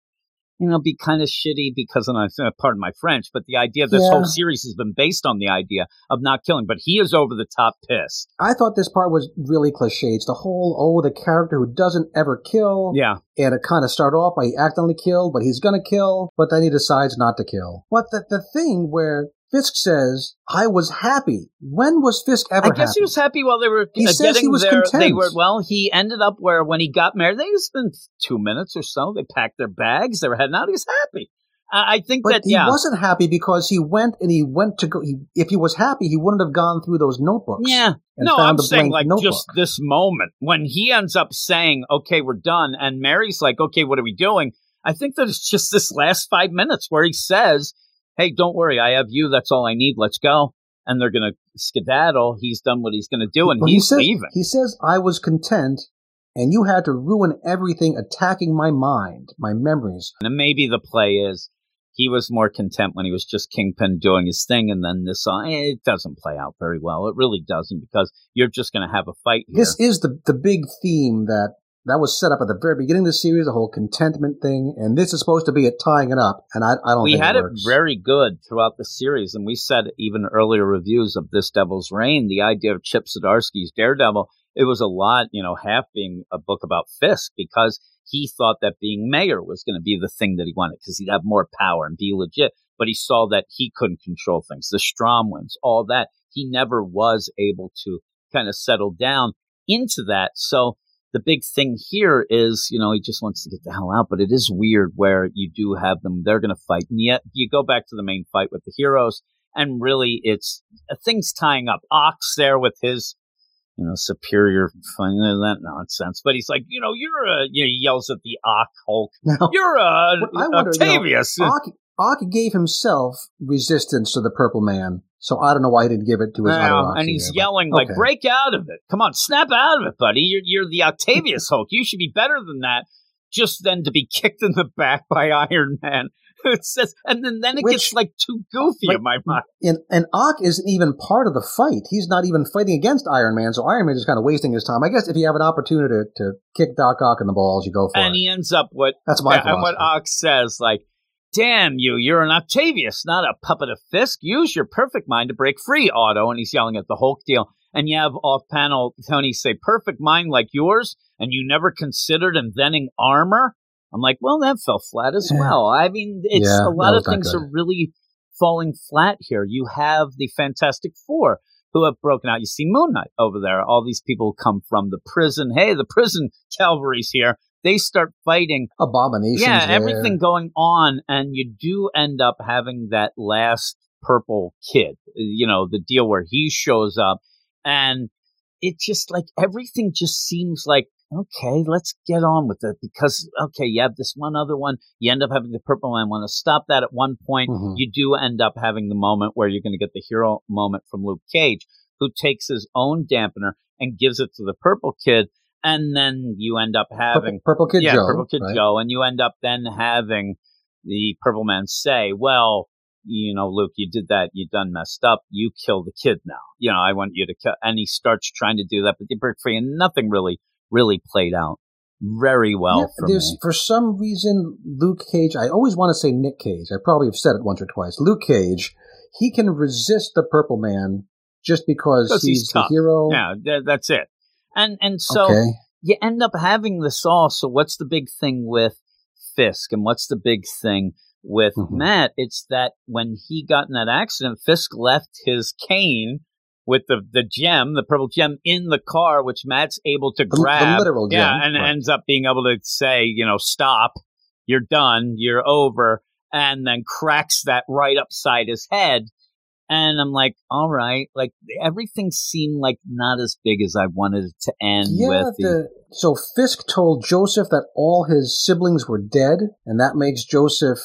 You know, be kind of shitty because, and I pardon my French, but the idea of this Yeah. whole series has been based on the idea of not killing. But he is over the top pissed. I thought this part was really cliche. It's the whole oh the character who doesn't ever kill, Yeah, and it kind of start off by he accidentally killed, but he's gonna kill, but then he decides not to kill. But the the thing where Fisk says, "I was happy." When was Fisk ever happy? I guess happy? he was happy while they were He uh, says he getting was. They content. were well. He ended up where when he got married, they spent two minutes or so. They packed their bags. They were heading out. He was happy. I I think But that he yeah, wasn't happy because he went and he went to go. He, if he was happy, he wouldn't have gone through those notebooks. yeah. No, I'm saying like notebook. just this moment when he ends up saying, "Okay, we're done," and Mary's like, "Okay, what are we doing?" I think that it's just this last five minutes where he says, "Hey, don't worry, I have you. That's all I need. Let's go." And they're gonna skedaddle. He's done what he's gonna do, and But he he's says, leaving. He says, "I was content." And you had to ruin everything attacking my mind, my memories. And maybe the play is he was more content when he was just Kingpin doing his thing, and then this uh, it doesn't play out very well. It really doesn't because you're just going to have a fight here. This is the the big theme that that was set up at the very beginning of the series, the whole contentment thing, and this is supposed to be it tying it up. And I, I don't we had it it very good throughout the series, and we said even earlier reviews of this Devil's Reign, the idea of Chip Zdarsky's Daredevil, it was a lot, you know, half being a book about Fisk because he thought that being mayor was going to be the thing that he wanted because he'd have more power and be legit. But he saw that he couldn't control things, the Stromwyns, all that. He never was able to kind of settle down into that. So the big thing here is, you know, he just wants to get the hell out. But it is weird where you do have them; they're going to fight, and yet you go back to the main fight with the heroes, and really, it's uh, things tying up. Ock's there with his, you know, superior fun that nonsense. But he's like, you know, you're a, you know, he yells at the Ock Hulk. Now, You're a I wonder, you know, Octavius. Ock, Ock gave himself resistance to the Purple Man, so I don't know why he didn't give it to his other and he's but- yelling like, okay. "Break out of it! Come on, snap out of it, buddy! You're you're the Octavius Hulk. You should be better than that." Just then to be kicked in the back by Iron Man. It says, and then then it Which- gets like too goofy like, in my mind. And, and Ock isn't even part of the fight. He's not even fighting against Iron Man, so Iron Man is kind of wasting his time. I guess if you have an opportunity to, to kick Doc Ock in the balls, you go for And it. And he ends up what That's my and what. Ox says, like, "Damn you! You're an Octavius, not a puppet of Fisk. Use your perfect mind to break free, Otto." And he's yelling at the Hulk deal. And you have off panel Tony say, "Perfect mind like yours, and you never considered inventing armor." I'm like, well, that fell flat as Yeah. well. I mean, it's Yeah, a lot of things are really falling flat here. You have the Fantastic Four who have broken out. You see Moon Knight over there. All these people come from the prison. Hey, the prison cavalry's here. They start fighting. Abominations. yeah, there. everything going on, and you do end up having that last purple kid. You know, the deal where he shows up, and it just like everything just seems like okay, let's get on with it because okay, you have this one other one. You end up having the purple man want to stop that at one point. Mhm. You do end up having the moment where you're going to get the hero moment from Luke Cage, who takes his own dampener and gives it to the purple kid, and then you end up having Purple, Purple Kid yeah, Joe. Purple Kid right? Joe, and you end up then having the Purple Man say, "Well, you know, Luke, you did that. You done messed up. You kill the kid now. You know, I want you to kill." And he starts trying to do that, but they break free, and nothing really, really played out very well Yeah, for there's me. for some reason Luke Cage. I always want to say Nick Cage. I probably have said it once or twice. Luke Cage. He can resist the Purple Man just because Because he's, he's the hero. Yeah, th- that's it. And and so okay. you end up having this all. So what's the big thing with Fisk and what's the big thing with Mhm. Matt? It's that when he got in that accident, Fisk left his cane with the, the gem, the purple gem in the car, which Matt's able to The- the grab. literal Yeah, and right. ends up being able to say, you know, stop, you're done, you're over, and then cracks that right upside his head. And I'm like, all right, like everything seemed like not as big as I wanted it to end Yeah, with. The, the, so Fisk told Joseph that all his siblings were dead, and that makes Joseph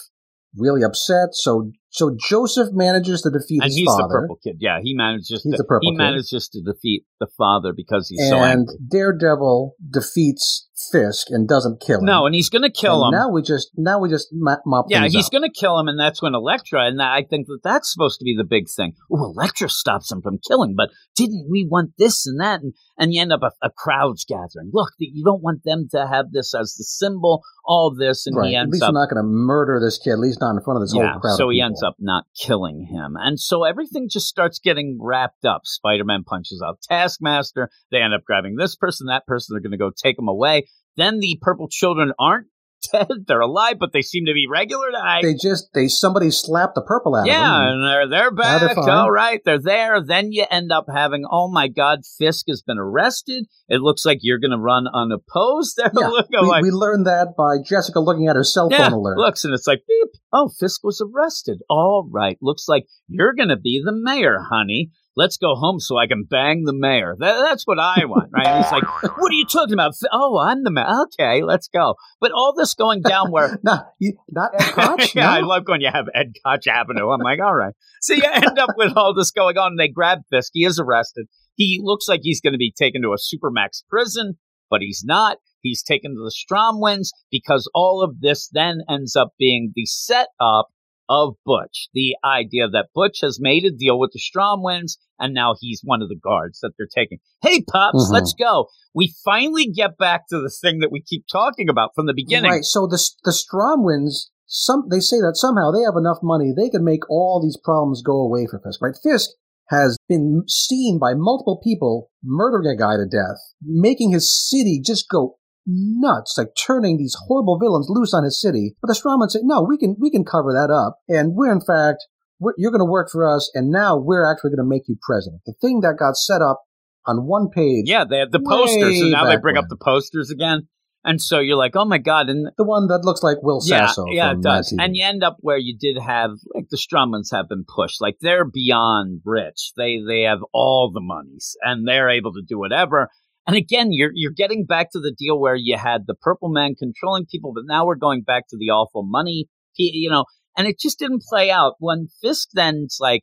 really upset. So so Joseph manages to defeat and his he's the father, purple kid. Yeah, he manages. He's to, the purple he kid. manages to defeat the father because he's so and angry. Daredevil defeats Fisk and doesn't kill him. No, and he's going to kill And him. Now we just now we just mop, mop Yeah, he's going to kill him, and that's when Elektra, and I think that that's supposed to be the big thing. Oh, Elektra stops him from killing, but didn't we want this and that? And, and you end up a, a crowd's gathering. Look, you don't want them to have this as the symbol, all this, and right. he At ends least up we're not going to murder this kid. At least not in front of this yeah, whole crowd. so he people. ends up not killing him. And so everything just starts getting wrapped up. Spider Man punches out Taskmaster. They end up grabbing this person, that person. They're going to go take him away. Then the purple children aren't dead. They're alive, but they seem to be regular. I, They just they somebody slapped the purple out yeah, of them. and they're, they're Now they're back. All right, they're there. Then you end up having, oh my God, Fisk has been arrested. It looks like you're going to run unopposed. Yeah, we, like, we learned that by Jessica looking at her cell phone yeah, alert. looks and it's like beep. Oh, Fisk was arrested. All right, looks like you're going to be the mayor, honey. Let's go home so I can bang the mayor. That, that's what I want, right? And he's like, "What are you talking about? Oh, I'm the mayor. Okay, let's go." But all this going down where not, you, not Ed Koch? yeah, I no? love when you have Ed Koch Avenue. I'm like, all right. So you end up with all this going on, and they grab Fisk. He is arrested. He looks like he's going to be taken to a supermax prison, but he's not. He's taken to the Stromwyns because all of this then ends up being the setup of Butch. The idea that Butch has made a deal with the Stromwyns, and now he's one of the guards that they're taking. Hey, Pops, Mhm. let's go. We finally get back to the thing that we keep talking about from the beginning. Right. So the the Stromwyns, some they say that somehow they have enough money they can make all these problems go away for Fisk. Right. Fisk has been seen by multiple people murdering a guy to death, making his city just go nuts, like turning these horrible villains loose on his city. But the Stromwyns say, no, we can we can cover that up, and we're in fact we're, you're going to work for us, and now we're actually going to make you president. The thing that got set up on one page, Yeah, they have the posters, and now they bring up the posters again. And so you're like, oh my god, and the one that looks like Will yeah, Sasso. yeah, it uh, does. And you end up where you did have like the Stromwyns have been pushed, like they're beyond rich. They they have all the monies, and they're able to do whatever. And again, you're you're getting back to the deal where you had the Purple Man controlling people, but now we're going back to the awful money, you know. And it just didn't play out. When Fisk then's like,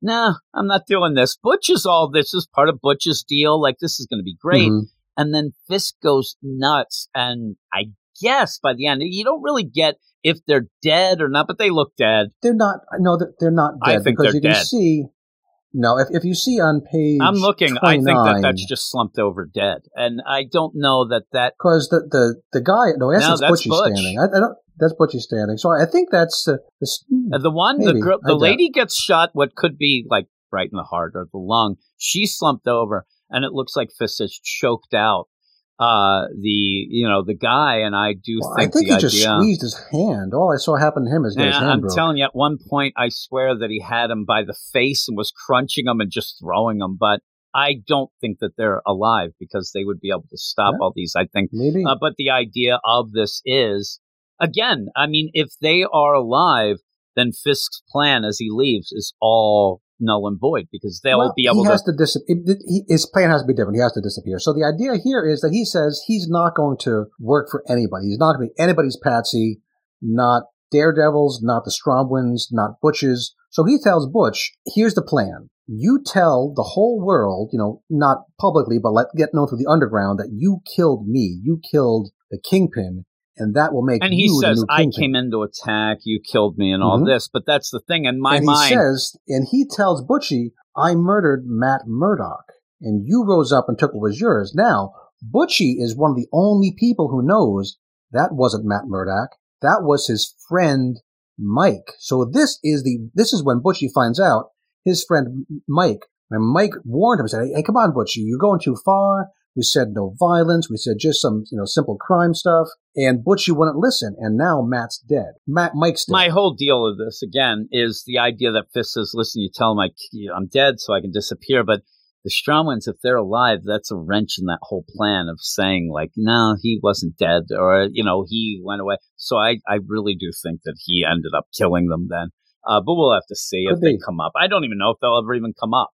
nah, I'm not doing this. Butch is all this is part of Butch's deal. Like this is going to be great. Mhm. And then Fisk goes nuts. And I guess by the end, you don't really get if they're dead or not, but they look dead. They're not. No, they're, they're not I dead think because they're you can see. No, if if you see on page, I'm looking. I think that that's just slumped over dead. And I don't know that that. because the, the the guy. No, No, that's Butchie Butch. standing. I, I don't. That's Butchie standing. So I think that's uh, the. uh, The one, the Maybe. girl, I the lady gets shot. What could be like right in the heart or the lung. She's slumped over, and it looks like Fisk has choked out uh the you know the guy. And I do Well, I think, think the he just squeezed his hand. All I saw happen to him is his hand I'm broke. telling you, at one point, I swear that he had him by the face and was crunching him and just throwing him. But I don't think that they're alive because they would be able to stop Yeah. all these. I think. Maybe. Uh, but the idea of this is, again, I mean, if they are alive, then Fisk's plan as he leaves is all null and void because they'll Well, be able he to. has to dis- it- he- His plan has to be different. He has to disappear. So the idea here is that he says he's not going to work for anybody. He's not going to be anybody's patsy, not Daredevils, not the Stromwyns, not Butch's. So he tells Butch, here's the plan. You tell the whole world, you know, not publicly, but let get known through the underground that you killed me. You killed the Kingpin, and that will make and he says, "I Kingpin. came in to attack. You killed me, and all Mhm. this." But that's the thing. In my and mind, he says, and he tells Butchie, I murdered Matt Murdock, and you rose up and took what was yours. Now, Butchie is one of the only people who knows that wasn't Matt Murdock. That was his friend Mike. So this is the this is when Butchie finds out his friend Mike. And Mike warned him, said, "Hey, come on, Butchie, you're going too far. We said no violence. We said just some, you know, simple crime stuff. And Butchie wouldn't listen. And now Matt's dead. Matt, Mike's dead. My whole deal of this again is the idea that Fisk says, "Listen, you tell him I, I'm dead, so I can disappear." But the Stromwyns, if they're alive, that's a wrench in that whole plan of saying like, "No, he wasn't dead," or you know, he went away. So I, I really do think that he ended up killing them then. Uh, but we'll have to see Could if they come up. I don't even know if they'll ever even come up.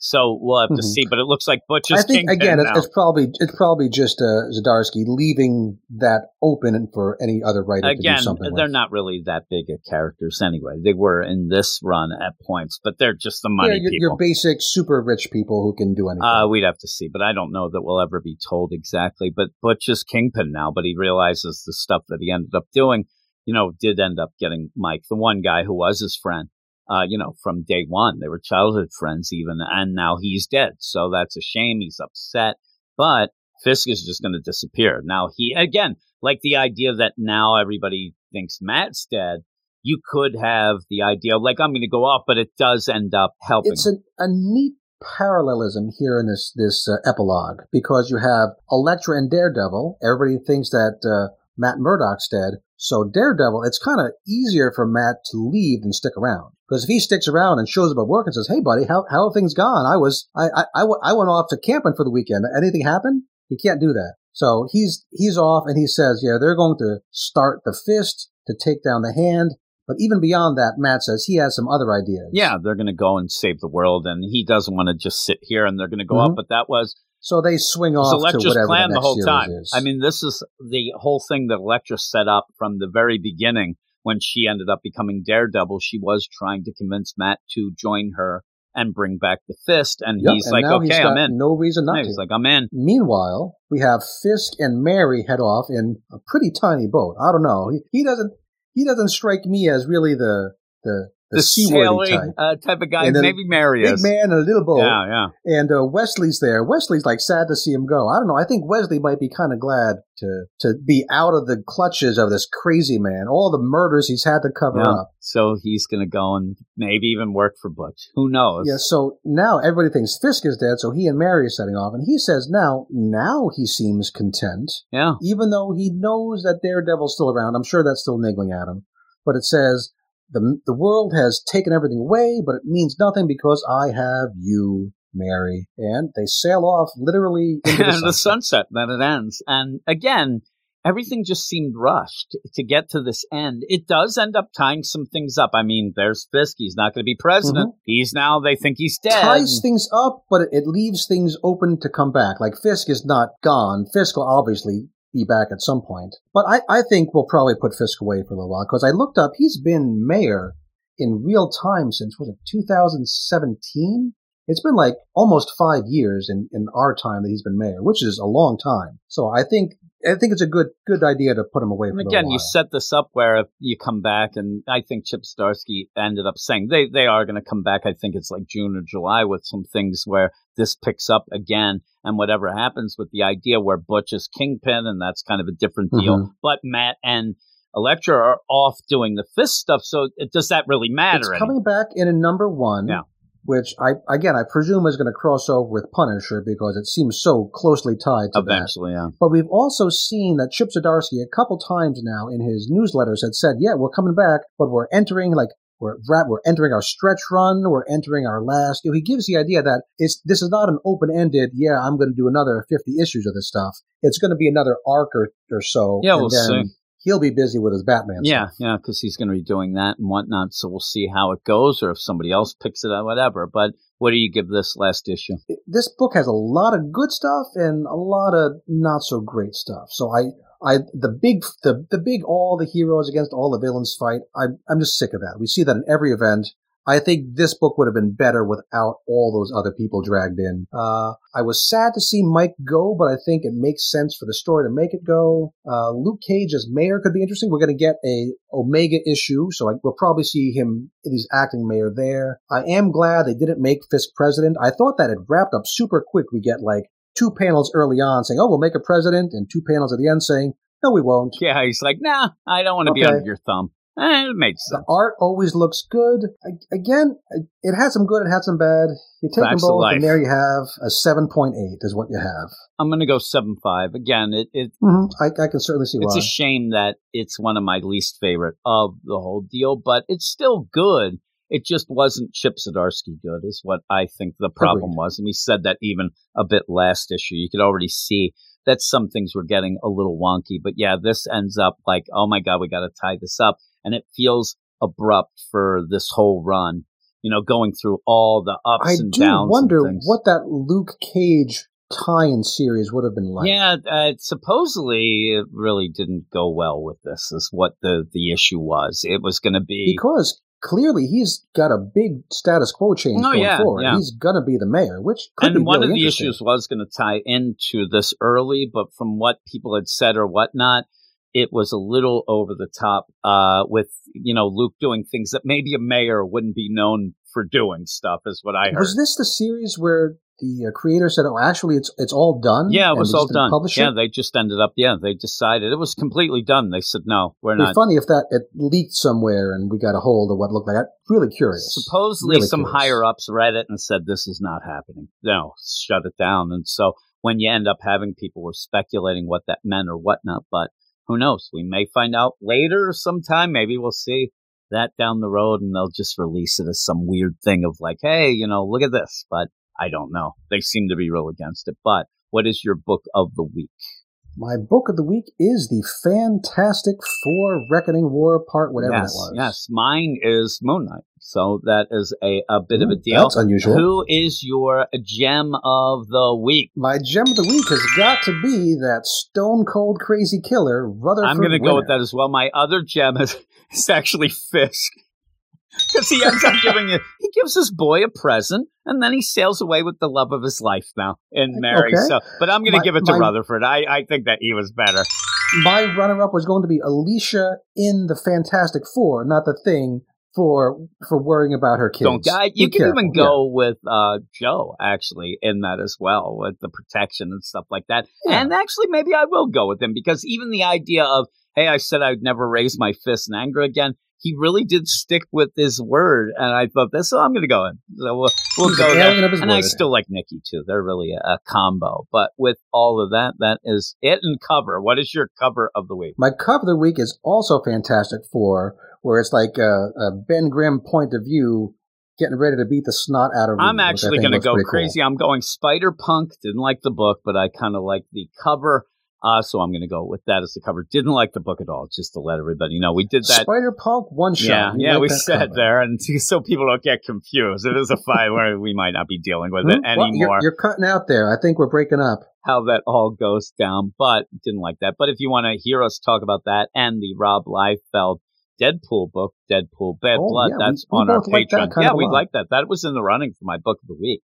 So we'll have to Mhm. see. But it looks like Butch is I think again, now. it's, probably it's probably just uh, Zdarsky leaving that open for any other writer to Again, do something. they're with. not really that big of characters anyway. They were in this run at points, but they're just the money They're your, people. your basic super rich people who can do anything. Uh, we'd have to see, but I don't know that we'll ever be told exactly. But Butch is kingpin now, but he realizes the stuff that he ended up doing, you know, did end up getting Mike, the one guy who was his friend, uh, you know, from day one. They were childhood friends even, and now he's dead. So that's a shame. He's upset, but Fisk is just going to disappear. Now he, again, like the idea that now everybody thinks Matt's dead. You could have the idea, like I'm going to go off, but it does end up helping. it's a, a neat parallelism here in this this uh, epilogue because you have Elektra and Daredevil. Everybody thinks that uh, Matt Murdock's dead, so Daredevil. It's kind of easier for Matt to leave than stick around because if he sticks around and shows up at work and says, "Hey, buddy, how how have things gone? I was I I, I, w- I went off to camping for the weekend. Anything happen?" He can't do that. So he's he's off and he says, "Yeah, they're going to start the fist to take down the hand." But even beyond that, Matt says he has some other ideas. Yeah, they're going to go and save the world, and he doesn't want to just sit here, and they're going to go Mhm. up. But that was So they swing off to Elektra's whatever plan the, the whole time. is. I mean, this is the whole thing that Electra set up from the very beginning when she ended up becoming Daredevil. She was trying to convince Matt to join her and bring back the fist, and Yep, he's and like, "Okay, he's I'm in." No reason not Yeah, to. he's like, "I'm in." Meanwhile, we have Fisk and Mary head off in a pretty tiny boat. I don't know. He, he doesn't. He doesn't strike me as really the the the, The seaworthy type. uh, type of guy, And maybe Mary Big man in a little boat. Yeah, yeah. And uh, Wesley's there. Wesley's like sad to see him go. I don't know. I think Wesley might be kind of glad to to be out of the clutches of this crazy man. All the murders he's had to cover Yeah. up. So he's going to go and maybe even work for Butch. Who knows? Yeah, so now everybody thinks Fisk is dead, so he and Mary are setting off, and he says now, now he seems content, Yeah. even though he knows that Daredevil's still around. I'm sure that's still niggling at him, but it says the the world has taken everything away, but it means nothing because I have you, Mary, and they sail off literally into the, and the sunset. sunset, then it ends. And again, everything just seemed rushed to get to this end. It does end up tying some things up. I mean, there's Fisk. He's not going to be president. He's now, they think he's dead. Mm-hmm. Ties things up, but it, it leaves things open to come back. Like Fisk is not gone. Fisk will obviously be back at some point. But I, I think we'll probably put Fisk away for a little while because I looked up, he's been mayor in real time since, was it 2017? It's been like almost five years in, in our time that he's been mayor, which is a long time. So I think, I think it's a good, good idea to put him away for And again, you set this up where if you come back, and I think Chip Zdarsky ended up saying they, they are going to come back. I think it's like June or July with some things where this picks up again. And whatever happens with the idea where Butch is kingpin, and that's kind of a different deal. Mhm. But Matt and Elektra are off doing the fist stuff. So it, does that really matter? It's coming back in a number one. Yeah. Which I again I presume is going to cross over with Punisher because it seems so closely tied to that. Eventually, yeah. But we've also seen that Chip Zdarsky a couple times now in his newsletters had said, "Yeah, we're coming back, but we're entering like we're we're entering our stretch run, we're entering our last." You know, he gives the idea that it's this is not an open ended. Yeah, I'm going to do another 50 issues of this stuff. It's going to be another arc or, or so. Yeah, and we'll then see. He'll be busy with his Batman. Yeah, stuff. yeah, because he's going to be doing that and whatnot. So we'll see how it goes, or if somebody else picks it up, whatever. But what do you give this last issue? this book has a lot of good stuff and a lot of not so great stuff. So I, I, the big, the, the big, all the heroes against all the villains fight. I, I'm just sick of that. We see that in every event. I think this book would have been better without all those other people dragged in. Uh, I was sad to see Mike go, but I think it makes sense for the story to make it go. Uh, Luke Cage as mayor could be interesting. We're going to get a Omega issue, so I, we'll probably see him, he's acting mayor there. I am glad they didn't make Fisk president. I thought that had wrapped up super quick. We get like two panels early on saying, oh, we'll make a president, and two panels at the end saying, no, we won't. Yeah, he's like, nah, I don't want to be under your thumb. Eh, it made The art always looks good. I, again, it had some good, it had some bad. You take Facts them both, and there you have a 7.8 is what you have. I'm going to go seven five again. It, it I, I can certainly see it's why. It's a shame that it's one of my least favorite of the whole deal, but it's still good. It just wasn't Chip Zdarsky good, is what I think the problem Agreed. was. And we said that even a bit last issue. You could already see that some things were getting a little wonky. But yeah, this ends up like, oh my God, we got to tie this up. And it feels abrupt for this whole run, you know, going through all the ups I and do downs. and wonder things. what that Luke Cage tie-in series would have been like. Yeah, uh, supposedly it really didn't go well with this. Is what the the issue was. It was going to be Because clearly he's got a big status quo change Oh, going yeah, forward. yeah. He's going to be the mayor, which could and be one really of the issues was going to tie into this early, but from what people had said or whatnot, it was a little over the top uh, with you know Luke doing things that maybe a mayor wouldn't be known for doing stuff, is what I heard. Was this the series where the uh, creator said, "Oh, actually, it's it's all done"? yeah, it was all done. Yeah, they just ended up. Yeah, they decided it was completely done. They said no, we're not. It'd be not. funny if that it leaked somewhere and we got a hold of what looked like. I'm really curious. supposedly Really some curious. higher ups read it and said this is not happening. No, shut it down. And so when you end up having people were speculating what that meant or whatnot, but who knows? We may find out later sometime. Maybe we'll see that down the road and they'll just release it as some weird thing of like, hey, you know, look at this. But I don't know. They seem to be real against it. But what is your book of the week? My book of the week is the Fantastic Four Reckoning War Part, whatever yes, that was. yes. Mine is Moon Knight. So that is a, a bit of a deal. That's unusual. Who is your gem of the week? My gem of the week has got to be that stone cold crazy killer, Rutherford. I'm going to go with that as well. My other gem is, is actually Fisk. Because he ends up giving it, he gives his boy a present, and then he sails away with the love of his life now in Mary. Okay. So, but I'm going to give it to my- Rutherford. I, I think that he was better. My runner up was going to be Alicia in the Fantastic Four, not the thing for for worrying about her kids. Don't guy. You Be can careful, even go with uh, Joe actually in that as well with the protection and stuff like that. Yeah. And actually, maybe I will go with him because even the idea of hey, I said I'd never raise my fist in anger again. He really did stick with his word, and I thought that's so I'm going to go in. So we'll we'll go there. alien of his And I still like Nikki too. They're really a, a combo. But with all of that, that is it. And cover. What is your cover of the week? My cover of the week is also Fantastic Four, where it's like a, a Ben Grimm point of view, getting ready to beat the snot out of. I'm Reed, which I actually going to go pretty cool. crazy. I'm going Spider Punk. Didn't like the book, but I kind of like the cover. Uh, so I'm going to go with that as the cover. Didn't like the book at all, just to let everybody know. We did that. Spider Punk one shot. yeah, We yeah, we said cover. there, and so people don't get confused. It is a fight where we might not be dealing with it Hmm? What? You're, anymore. you're cutting out there. I think we're breaking up. how that all goes down, but didn't like that. But if you want to hear us talk about that and the Rob Liefeld Deadpool book, Deadpool Bad Oh, Blood, yeah, that's we on our both like Patreon. Yeah, we like that. That was in the running for my book of the week.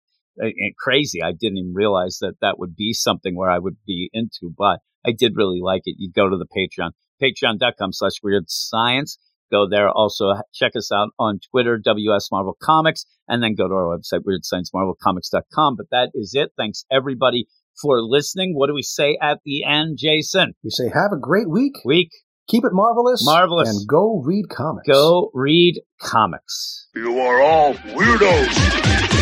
Crazy. I didn't even realize that that would be something where I would be into, but I did really like it. You go to the Patreon, patreon.com slash weird science. Go there. Also check us out on Twitter, WS Marvel Comics, and then go to our website, weirdsciencemarvelcomics.com. But that is it. Thanks everybody for listening. What do we say at the end, Jason? We say have a great week. Week, Keep it marvelous. Marvelous. And go read comics. go read comics. You are all weirdos.